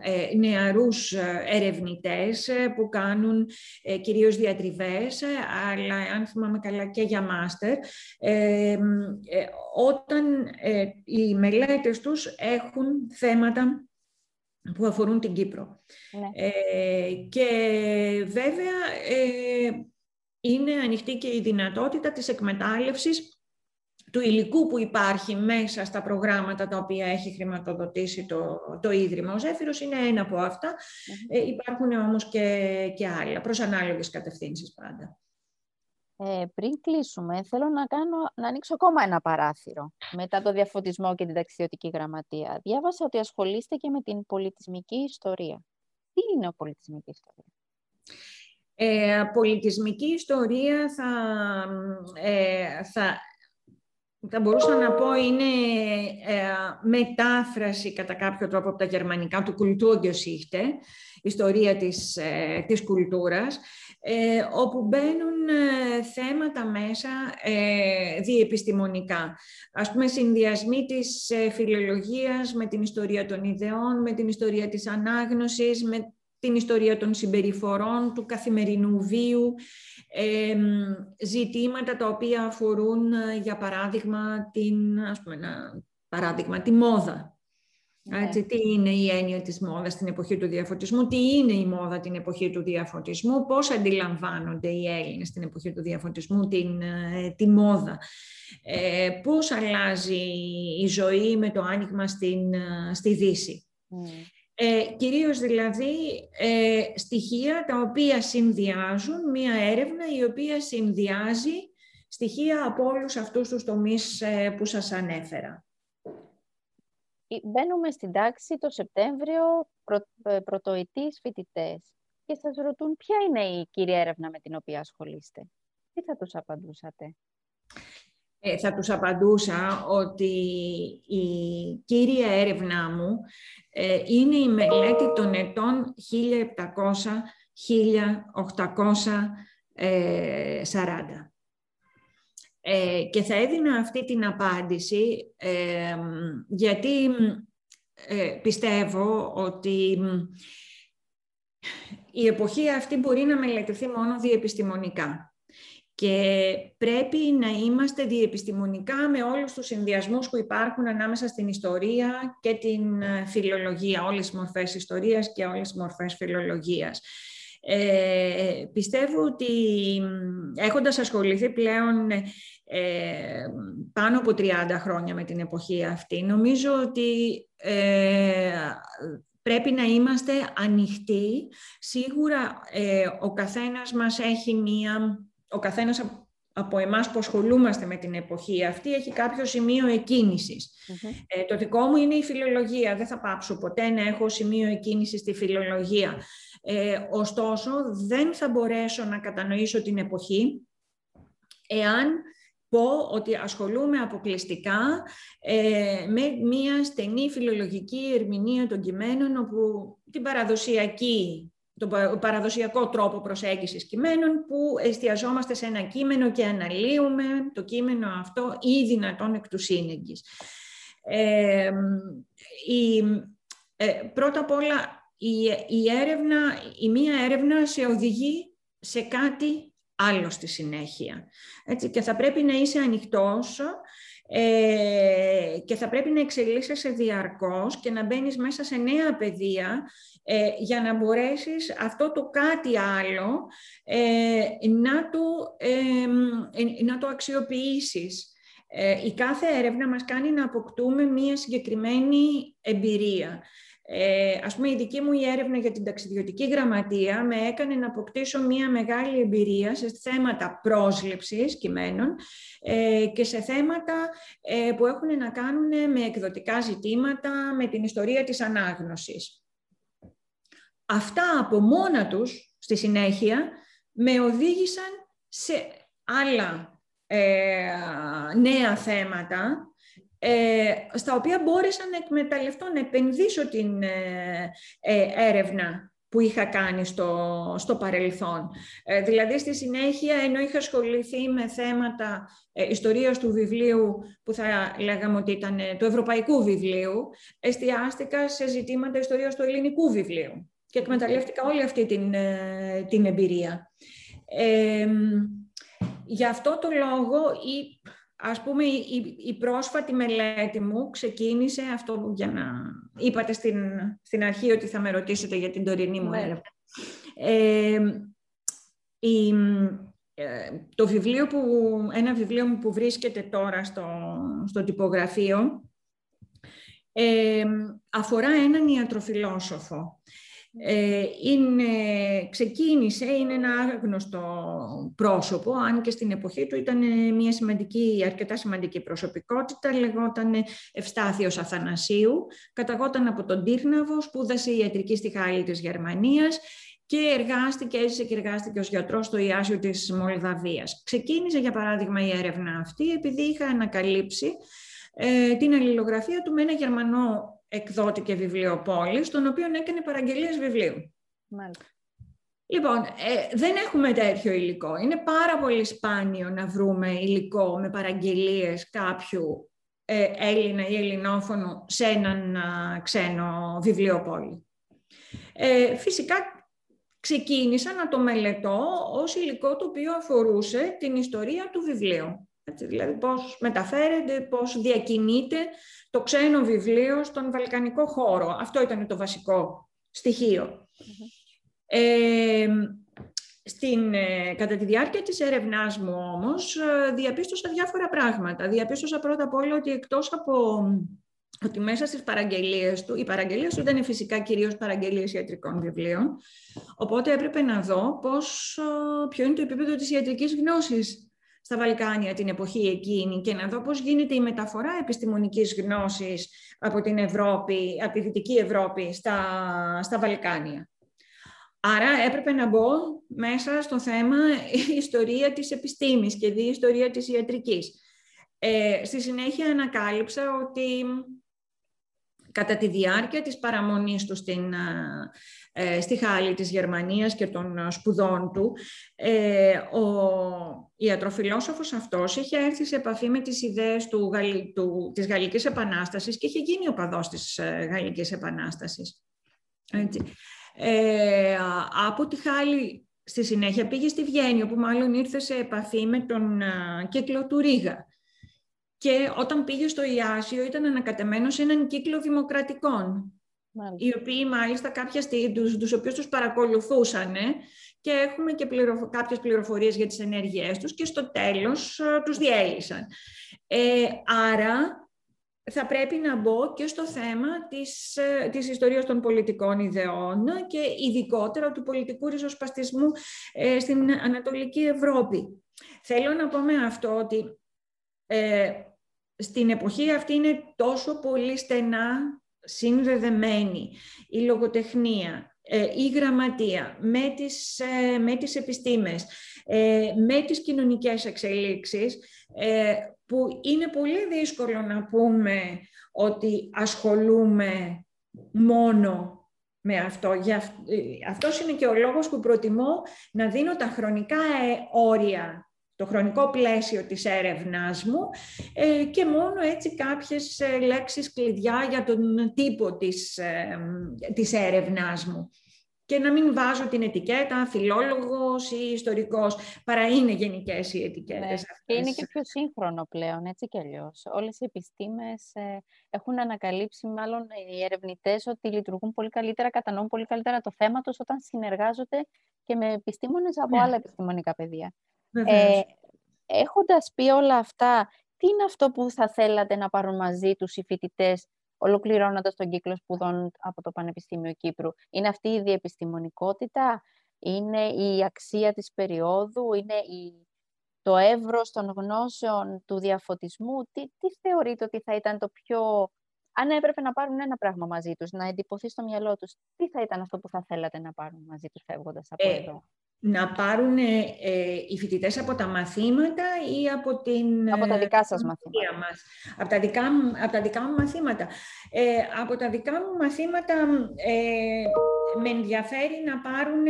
ε, νεαρούς ερευνητές ε, που κάνουν ε, κυρίως διατριβές, αλλά αν θυμάμαι καλά και για μάστερ, όταν οι μελέτες τους έχουν θέματα που αφορούν την Κύπρο. Ναι. Ε, και βέβαια ε, είναι ανοιχτή και η δυνατότητα της εκμετάλλευσης του υλικού που υπάρχει μέσα στα προγράμματα τα οποία έχει χρηματοδοτήσει το, το Ίδρυμα. Ο Ζέφυρος είναι ένα από Ε, υπάρχουν όμως και, και άλλα, προς ανάλογες κατευθύνσεις πάντα. Ε, πριν κλείσουμε, θέλω να, κάνω, να ανοίξω ακόμα ένα παράθυρο μετά το διαφωτισμό και την ταξιδιωτική γραμματεία. Διάβασα ότι ασχολείστε και με την πολιτισμική ιστορία. Τι είναι ο πολιτισμική ιστορία; Ε, πολιτισμική ιστορία θα, ε, θα, θα μπορούσα να πω είναι ε, μετάφραση κατά κάποιο τρόπο από τα γερμανικά του Kulturgeschichte, ιστορία της, ε, της κουλτούρας ε, όπου μπαίνουν ε, θέματα μέσα ε, διεπιστημονικά. Ας πούμε, συνδυασμοί της ε, φιλολογίας με την ιστορία των ιδεών, με την ιστορία της ανάγνωσης, με την ιστορία των συμπεριφορών, του καθημερινού βίου, ε, ζητήματα τα οποία αφορούν, για παράδειγμα, την, ας πούμε, παράδειγμα, τη μόδα. Ναι. Έτσι, τι είναι η έννοια της μόδας στην εποχή του διαφωτισμού, τι είναι η μόδα την εποχή του διαφωτισμού, πώς αντιλαμβάνονται οι Έλληνες στην εποχή του διαφωτισμού την, ε, τη μόδα, ε, πώς αλλάζει η ζωή με το άνοιγμα στην, ε, στη Δύση. Mm. Ε, κυρίως δηλαδή ε, στοιχεία τα οποία συνδυάζουν μία έρευνα η οποία συνδυάζει στοιχεία από όλους αυτούς τους τομείς που σας ανέφερα. Μπαίνουμε στην τάξη το Σεπτέμβριο προ, ε, πρωτοετής φοιτητές. και σας ρωτούν ποια είναι η κύρια έρευνα με την οποία ασχολείστε; Τι θα τους απαντούσατε; Ε, θα τους απαντούσα ότι η κύρια έρευνά μου ε, είναι η μελέτη των ετών 1700-1840. Ε, και θα έδινα αυτή την απάντηση ε, γιατί ε, πιστεύω ότι η εποχή αυτή μπορεί να μελετηθεί μόνο διεπιστημονικά. Και πρέπει να είμαστε διεπιστημονικά με όλους τους συνδυασμούς που υπάρχουν ανάμεσα στην ιστορία και την φιλολογία, όλες τις μορφές ιστορίας και όλες τις μορφές φιλολογίας. Ε, πιστεύω ότι έχοντας ασχοληθεί πλέον ε, πάνω από 30 χρόνια με την εποχή αυτή, νομίζω ότι ε, πρέπει να είμαστε ανοιχτοί. Σίγουρα ε, ο καθένας μας έχει μία... Ο καθένας από εμάς που ασχολούμαστε με την εποχή αυτή έχει κάποιο σημείο Ε, το δικό μου είναι η φιλολογία. Δεν θα πάψω ποτέ να έχω σημείο εκκίνησης στη φιλολογία. Ε, ωστόσο, δεν θα μπορέσω να κατανοήσω την εποχή εάν πω ότι ασχολούμαι αποκλειστικά ε, με μία στενή φιλολογική ερμηνεία των κειμένων, όπου την παραδοσιακή, τον παραδοσιακό τρόπο προσέγγισης κειμένων, που εστιαζόμαστε σε ένα κείμενο και αναλύουμε το κείμενο αυτό ή δυνατόν εκ του σύνεγγης. Ε, η, ε, πρώτα απ' όλα, η, η, έρευνα, η μία έρευνα σε οδηγεί σε κάτι άλλο στη συνέχεια. Έτσι, και θα πρέπει να είσαι ανοιχτός ε, και θα πρέπει να εξελίσσεσαι διαρκώς και να μπαίνεις μέσα σε νέα παιδεία ε, για να μπορέσεις αυτό το κάτι άλλο ε, να, το, ε, να το αξιοποιήσεις. Η κάθε έρευνα μας κάνει να αποκτούμε μία συγκεκριμένη εμπειρία. Ε, ας πούμε, η δική μου η έρευνα για την ταξιδιωτική γραμματεία με έκανε να αποκτήσω μία μεγάλη εμπειρία σε θέματα πρόσληψης κειμένων ε, και σε θέματα ε, που έχουν να κάνουν με εκδοτικά ζητήματα, με την ιστορία της ανάγνωσης. Αυτά από μόνα τους, στη συνέχεια, με οδήγησαν σε άλλα ε, νέα θέματα ε, στα οποία μπόρεσα να εκμεταλλευτώ, να επενδύσω την ε, ε, έρευνα που είχα κάνει στο, στο παρελθόν. δηλαδή, στη συνέχεια, ενώ είχα ασχοληθεί με θέματα ιστορίας του βιβλίου, που θα λέγαμε ότι ήταν του ευρωπαϊκού βιβλίου, εστιάστηκα σε ζητήματα ιστορίας του ελληνικού βιβλίου και εκμεταλλεύτηκα όλη αυτή την, την εμπειρία. Γι' αυτό το λόγο, η, Ας πούμε, η, η, πρόσφατη μελέτη μου ξεκίνησε αυτό για να... Είπατε στην, στην αρχή ότι θα με ρωτήσετε για την τωρινή μου ναι. έρευνα. Ε, το βιβλίο που, ένα βιβλίο μου που βρίσκεται τώρα στο, στο τυπογραφείο ε, αφορά έναν ιατροφιλόσοφο ε, είναι, ξεκίνησε, είναι ένα άγνωστο πρόσωπο, αν και στην εποχή του ήταν μια σημαντική, αρκετά σημαντική προσωπικότητα, λεγόταν Ευστάθιος Αθανασίου, καταγόταν από τον Τύρναβος, σπούδασε ιατρική στη Χάλη της Γερμανίας και εργάστηκε, έζησε και εργάστηκε ως γιατρός στο Ιάσιο της Μολδαβίας. Ξεκίνησε, για παράδειγμα, η έρευνα αυτή, επειδή είχα ανακαλύψει ε, την αλληλογραφία του με ένα Γερμανό εκδότη και βιβλιοπόλη, στον οποίο έκανε παραγγελίες βιβλίου. Μάλιστα. Λοιπόν, ε, δεν έχουμε τέτοιο υλικό. Είναι πάρα πολύ σπάνιο να βρούμε υλικό με παραγγελίες κάποιου ε, Έλληνα ή Ελληνόφωνο σε έναν ξένο βιβλιοπόλη. Ε, φυσικά ξεκίνησα να το μελετώ ως υλικό το οποίο αφορούσε την ιστορία του βιβλίου. Έτσι, δηλαδή πώς μεταφέρεται, πώς διακινείται το ξένο βιβλίο στον βαλκανικό χώρο. Αυτό ήταν το βασικό στοιχείο. Ε, στην, ε, κατά τη διάρκεια της έρευνάς μου όμως ε, διαπίστωσα διάφορα πράγματα. Διαπίστωσα πρώτα απ' όλα ότι εκτός από ότι μέσα στις παραγγελίες του, οι παραγγελίες του ήταν φυσικά κυρίως παραγγελίες ιατρικών βιβλίων, οπότε έπρεπε να δω πώς, ποιο είναι το επίπεδο της ιατρικής γνώσης στα Βαλκάνια την εποχή εκείνη και να δω πώς γίνεται η μεταφορά επιστημονικής γνώσης από την Ευρώπη, από τη Δυτική Ευρώπη στα, στα Βαλκάνια. Άρα έπρεπε να μπω μέσα στο θέμα η ιστορία της επιστήμης και η ιστορία της ιατρικής. Ε, στη συνέχεια ανακάλυψα ότι κατά τη διάρκεια της παραμονής τους στην, ε, στη Χάλη της Γερμανίας και των σπουδών του, ε, ο ιατροφιλόσοφος αυτός είχε έρθει σε επαφή με τις ιδέες του, του, της Γαλλικής Επανάστασης και είχε γίνει ο παδός της ε, Γαλλικής Επανάστασης. Έτσι. Ε, από τη Χάλη στη συνέχεια πήγε στη Βιέννη, όπου μάλλον ήρθε σε επαφή με τον κύκλο του Ρίγα. Και όταν πήγε στο Ιάσιο ήταν ανακατεμένος σε έναν κύκλο δημοκρατικών, οι οποίοι μάλιστα κάποια στιγμή, τους, τους οποίους τους παρακολουθούσαν και έχουμε και πληροφο, κάποιες πληροφορίες για τις ενέργειές τους και στο τέλος τους διέλυσαν. Ε, άρα θα πρέπει να μπω και στο θέμα της, ε, της ιστορίας των πολιτικών ιδεών και ειδικότερα του πολιτικού ριζοσπαστισμού ε, στην Ανατολική Ευρώπη. Θέλω να πω με αυτό ότι ε, στην εποχή αυτή είναι τόσο πολύ στενά συνδεδεμένη η λογοτεχνία, η γραμματεία με τις, με τις επιστήμες, με τις κοινωνικές εξελίξεις, που είναι πολύ δύσκολο να πούμε ότι ασχολούμαι μόνο με αυτό. Για ε, αυτός είναι και ο λόγος που προτιμώ να δίνω τα χρονικά ε, όρια, το χρονικό πλαίσιο της έρευνάς μου ε, και μόνο έτσι κάποιες λέξεις κλειδιά για τον τύπο της, της έρευνάς μου και να μην βάζω την ετικέτα φιλόλογος ή ιστορικός, παρά είναι γενικές οι ετικέτες ναι, αυτές. Και είναι και πιο σύγχρονο πλέον, έτσι κι αλλιώς. Όλες οι επιστήμες ε, έχουν ανακαλύψει, μάλλον οι ερευνητές, ότι λειτουργούν πολύ καλύτερα, κατανοούν πολύ καλύτερα το θέμα τους όταν συνεργάζονται και με επιστήμονες από ναι. άλλα επιστημονικά πεδία. Ε, έχοντας πει όλα αυτά, τι είναι αυτό που θα θέλατε να πάρουν μαζί τους οι φοιτητές ολοκληρώνοντας τον κύκλο σπουδών από το Πανεπιστήμιο Κύπρου; Είναι αυτή η διεπιστημονικότητα, είναι η αξία της περίοδου, είναι η... το εύρος των γνώσεων του διαφωτισμού; Τι, τι θεωρείτε ότι θα ήταν το πιο... Αν έπρεπε να πάρουν ένα πράγμα μαζί τους, να εντυπωθεί στο μυαλό τους, τι θα ήταν αυτό που θα θέλατε να πάρουν μαζί τους φεύγοντας από ε, εδώ; Να πάρουν ε, ε, οι φοιτητές από τα μαθήματα ή από την... Από τα δικά σας μαθήματα. Μας. Από, τα δικά, από τα δικά μου μαθήματα. Ε, από τα δικά μου μαθήματα ε, με ενδιαφέρει να πάρουν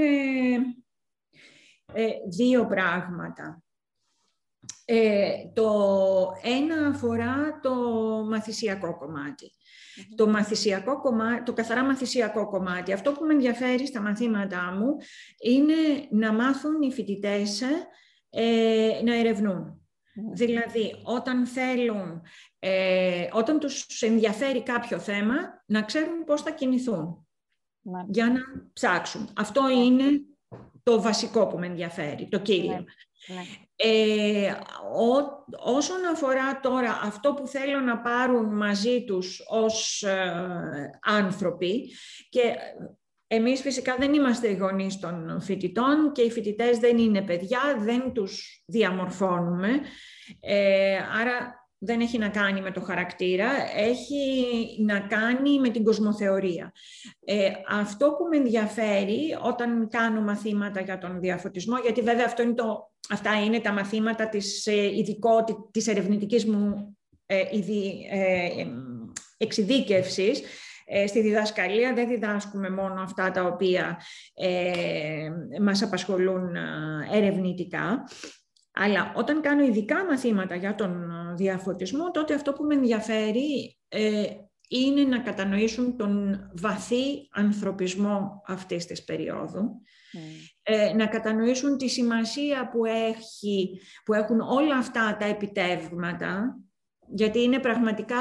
δύο πράγματα. το ένα αφορά το μαθησιακό κομμάτι. Το, μαθησιακό κομμάτι, το καθαρά μαθησιακό κομμάτι. Αυτό που με ενδιαφέρει στα μαθήματά μου είναι να μάθουν οι φοιτητές ε, να ερευνούν. Δηλαδή, όταν θέλουν, ε, όταν τους ενδιαφέρει κάποιο θέμα, να ξέρουν πώς θα κινηθούν για να ψάξουν. Αυτό είναι το βασικό που με ενδιαφέρει, το κύριο. Ναι. Ε, όσον αφορά τώρα αυτό που θέλω να πάρουν μαζί τους ως ε, άνθρωποι και εμείς φυσικά δεν είμαστε οι γονείς των φοιτητών και οι φοιτητές δεν είναι παιδιά, δεν τους διαμορφώνουμε. Ε, άρα δεν έχει να κάνει με το χαρακτήρα, έχει να κάνει με την κοσμοθεωρία. Ε, αυτό που με ενδιαφέρει όταν κάνω μαθήματα για τον διαφωτισμό, γιατί βέβαια αυτό είναι το, αυτά είναι τα μαθήματα της, ε, ειδικό, της ερευνητικής μου ε, ε, εξειδίκευσης, ε, στη διδασκαλία δεν διδάσκουμε μόνο αυτά τα οποία ε, μας απασχολούν ερευνητικά. Αλλά όταν κάνω ειδικά μαθήματα για τον ε, διαφωτισμό, τότε αυτό που με ενδιαφέρει ε, είναι να κατανοήσουν τον βαθύ ανθρωπισμό αυτής της περίοδου, mm. Ε, να κατανοήσουν τη σημασία που, έχει, που έχουν όλα αυτά τα επιτεύγματα, γιατί είναι πραγματικά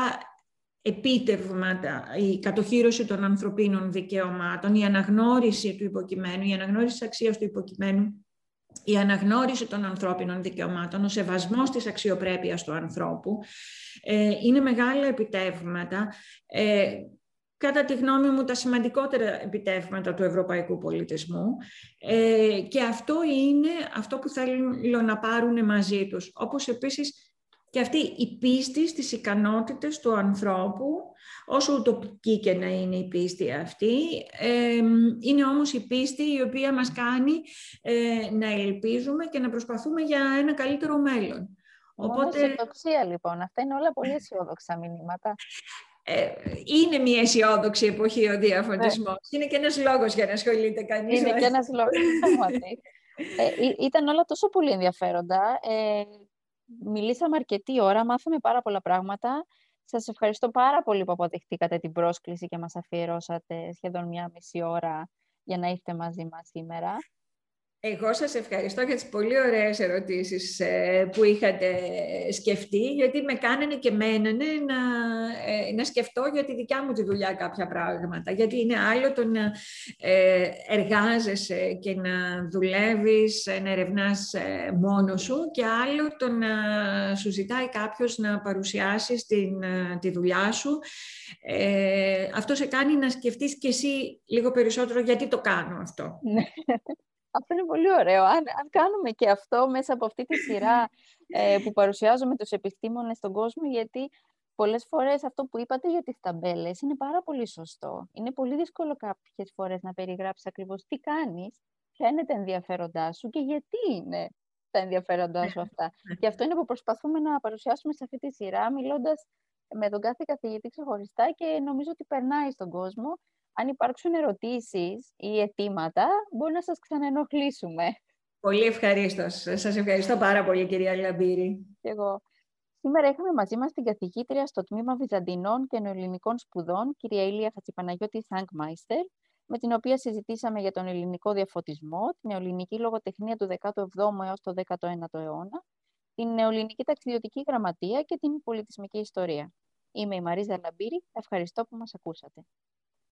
επίτευγματα, η κατοχήρωση των ανθρωπίνων δικαιωμάτων, η αναγνώριση του υποκειμένου, η αναγνώριση της αξίας του υποκειμένου η αναγνώριση των ανθρώπινων δικαιωμάτων, ο σεβασμός της αξιοπρέπειας του ανθρώπου, ε, είναι μεγάλα επιτεύγματα. Ε, κατά τη γνώμη μου, τα σημαντικότερα επιτεύγματα του ευρωπαϊκού πολιτισμού. Ε, και αυτό είναι αυτό που θέλω να πάρουν μαζί τους. Όπως επίσης και αυτή η πίστη στις ικανότητες του ανθρώπου, όσο ουτοπική και να είναι η πίστη αυτή, είναι όμως η πίστη η οποία μας κάνει ε, να ελπίζουμε και να προσπαθούμε για ένα καλύτερο μέλλον. Οπότε... αισιοδοξία λοιπόν. Αυτά είναι όλα πολύ αισιόδοξα μηνύματα. Ε, είναι μια αισιόδοξη εποχή ο διαφωτισμός. Ναι. Είναι και ένας λόγος για να ασχολείται κανείς. Είναι και ένας λόγος. ε, ήταν όλα τόσο πολύ ενδιαφέροντα. Ε, μιλήσαμε αρκετή ώρα, μάθαμε πάρα πολλά πράγματα. Σας ευχαριστώ πάρα πολύ που αποδεχτήκατε την πρόσκληση και μας αφιερώσατε σχεδόν μια μισή ώρα για να είστε μαζί μας σήμερα. Εγώ σας ευχαριστώ για τις πολύ ωραίες ερωτήσεις ε, που είχατε σκεφτεί, γιατί με κάνανε και μένανε να, ε, να σκεφτώ για τη δικιά μου τη δουλειά κάποια πράγματα. Γιατί είναι άλλο το να ε, εργάζεσαι και να δουλεύεις, να ερευνάς μόνος σου και άλλο το να σου ζητάει κάποιος να παρουσιάσεις την, τη δουλειά σου. αυτό σε κάνει να σκεφτείς και εσύ λίγο περισσότερο γιατί το κάνω αυτό. Ναι. Αυτό είναι πολύ ωραίο. Αν, αν κάνουμε και αυτό μέσα από αυτή τη σειρά ε, που παρουσιάζουμε τους επιστήμονες στον κόσμο, γιατί πολλές φορές αυτό που είπατε για τις ταμπέλες είναι πάρα πολύ σωστό. Είναι πολύ δύσκολο κάποιες φορές να περιγράψεις ακριβώς τι κάνεις, ποια είναι τα ενδιαφέροντά σου και γιατί είναι τα ενδιαφέροντά σου αυτά. και αυτό είναι που προσπαθούμε να παρουσιάσουμε σε αυτή τη σειρά, μιλώντας με τον κάθε καθηγητή ξεχωριστά και νομίζω ότι περνάει στον κόσμο αν υπάρξουν ερωτήσεις ή αιτήματα, μπορεί να σας ξαναενοχλήσουμε. Πολύ ευχαρίστως. Σας ευχαριστώ πάρα πολύ, κυρία Λαμπύρη. Και εγώ. Σήμερα είχαμε μαζί μας την καθηγήτρια στο Τμήμα Βυζαντινών και Νεοελληνικών Σπουδών, κυρία Ηλία Χατσιπαναγιώτη Θάγκμαϊστερ, με την οποία συζητήσαμε για τον ελληνικό διαφωτισμό, την νεοελληνική λογοτεχνία του 17ου έως το 19ο αιώνα, την νεοελληνική ταξιδιωτική γραμματεία και την πολιτισμική ιστορία. Είμαι η Μαρίζα Λαμπύρη. Ευχαριστώ που μας ακούσατε.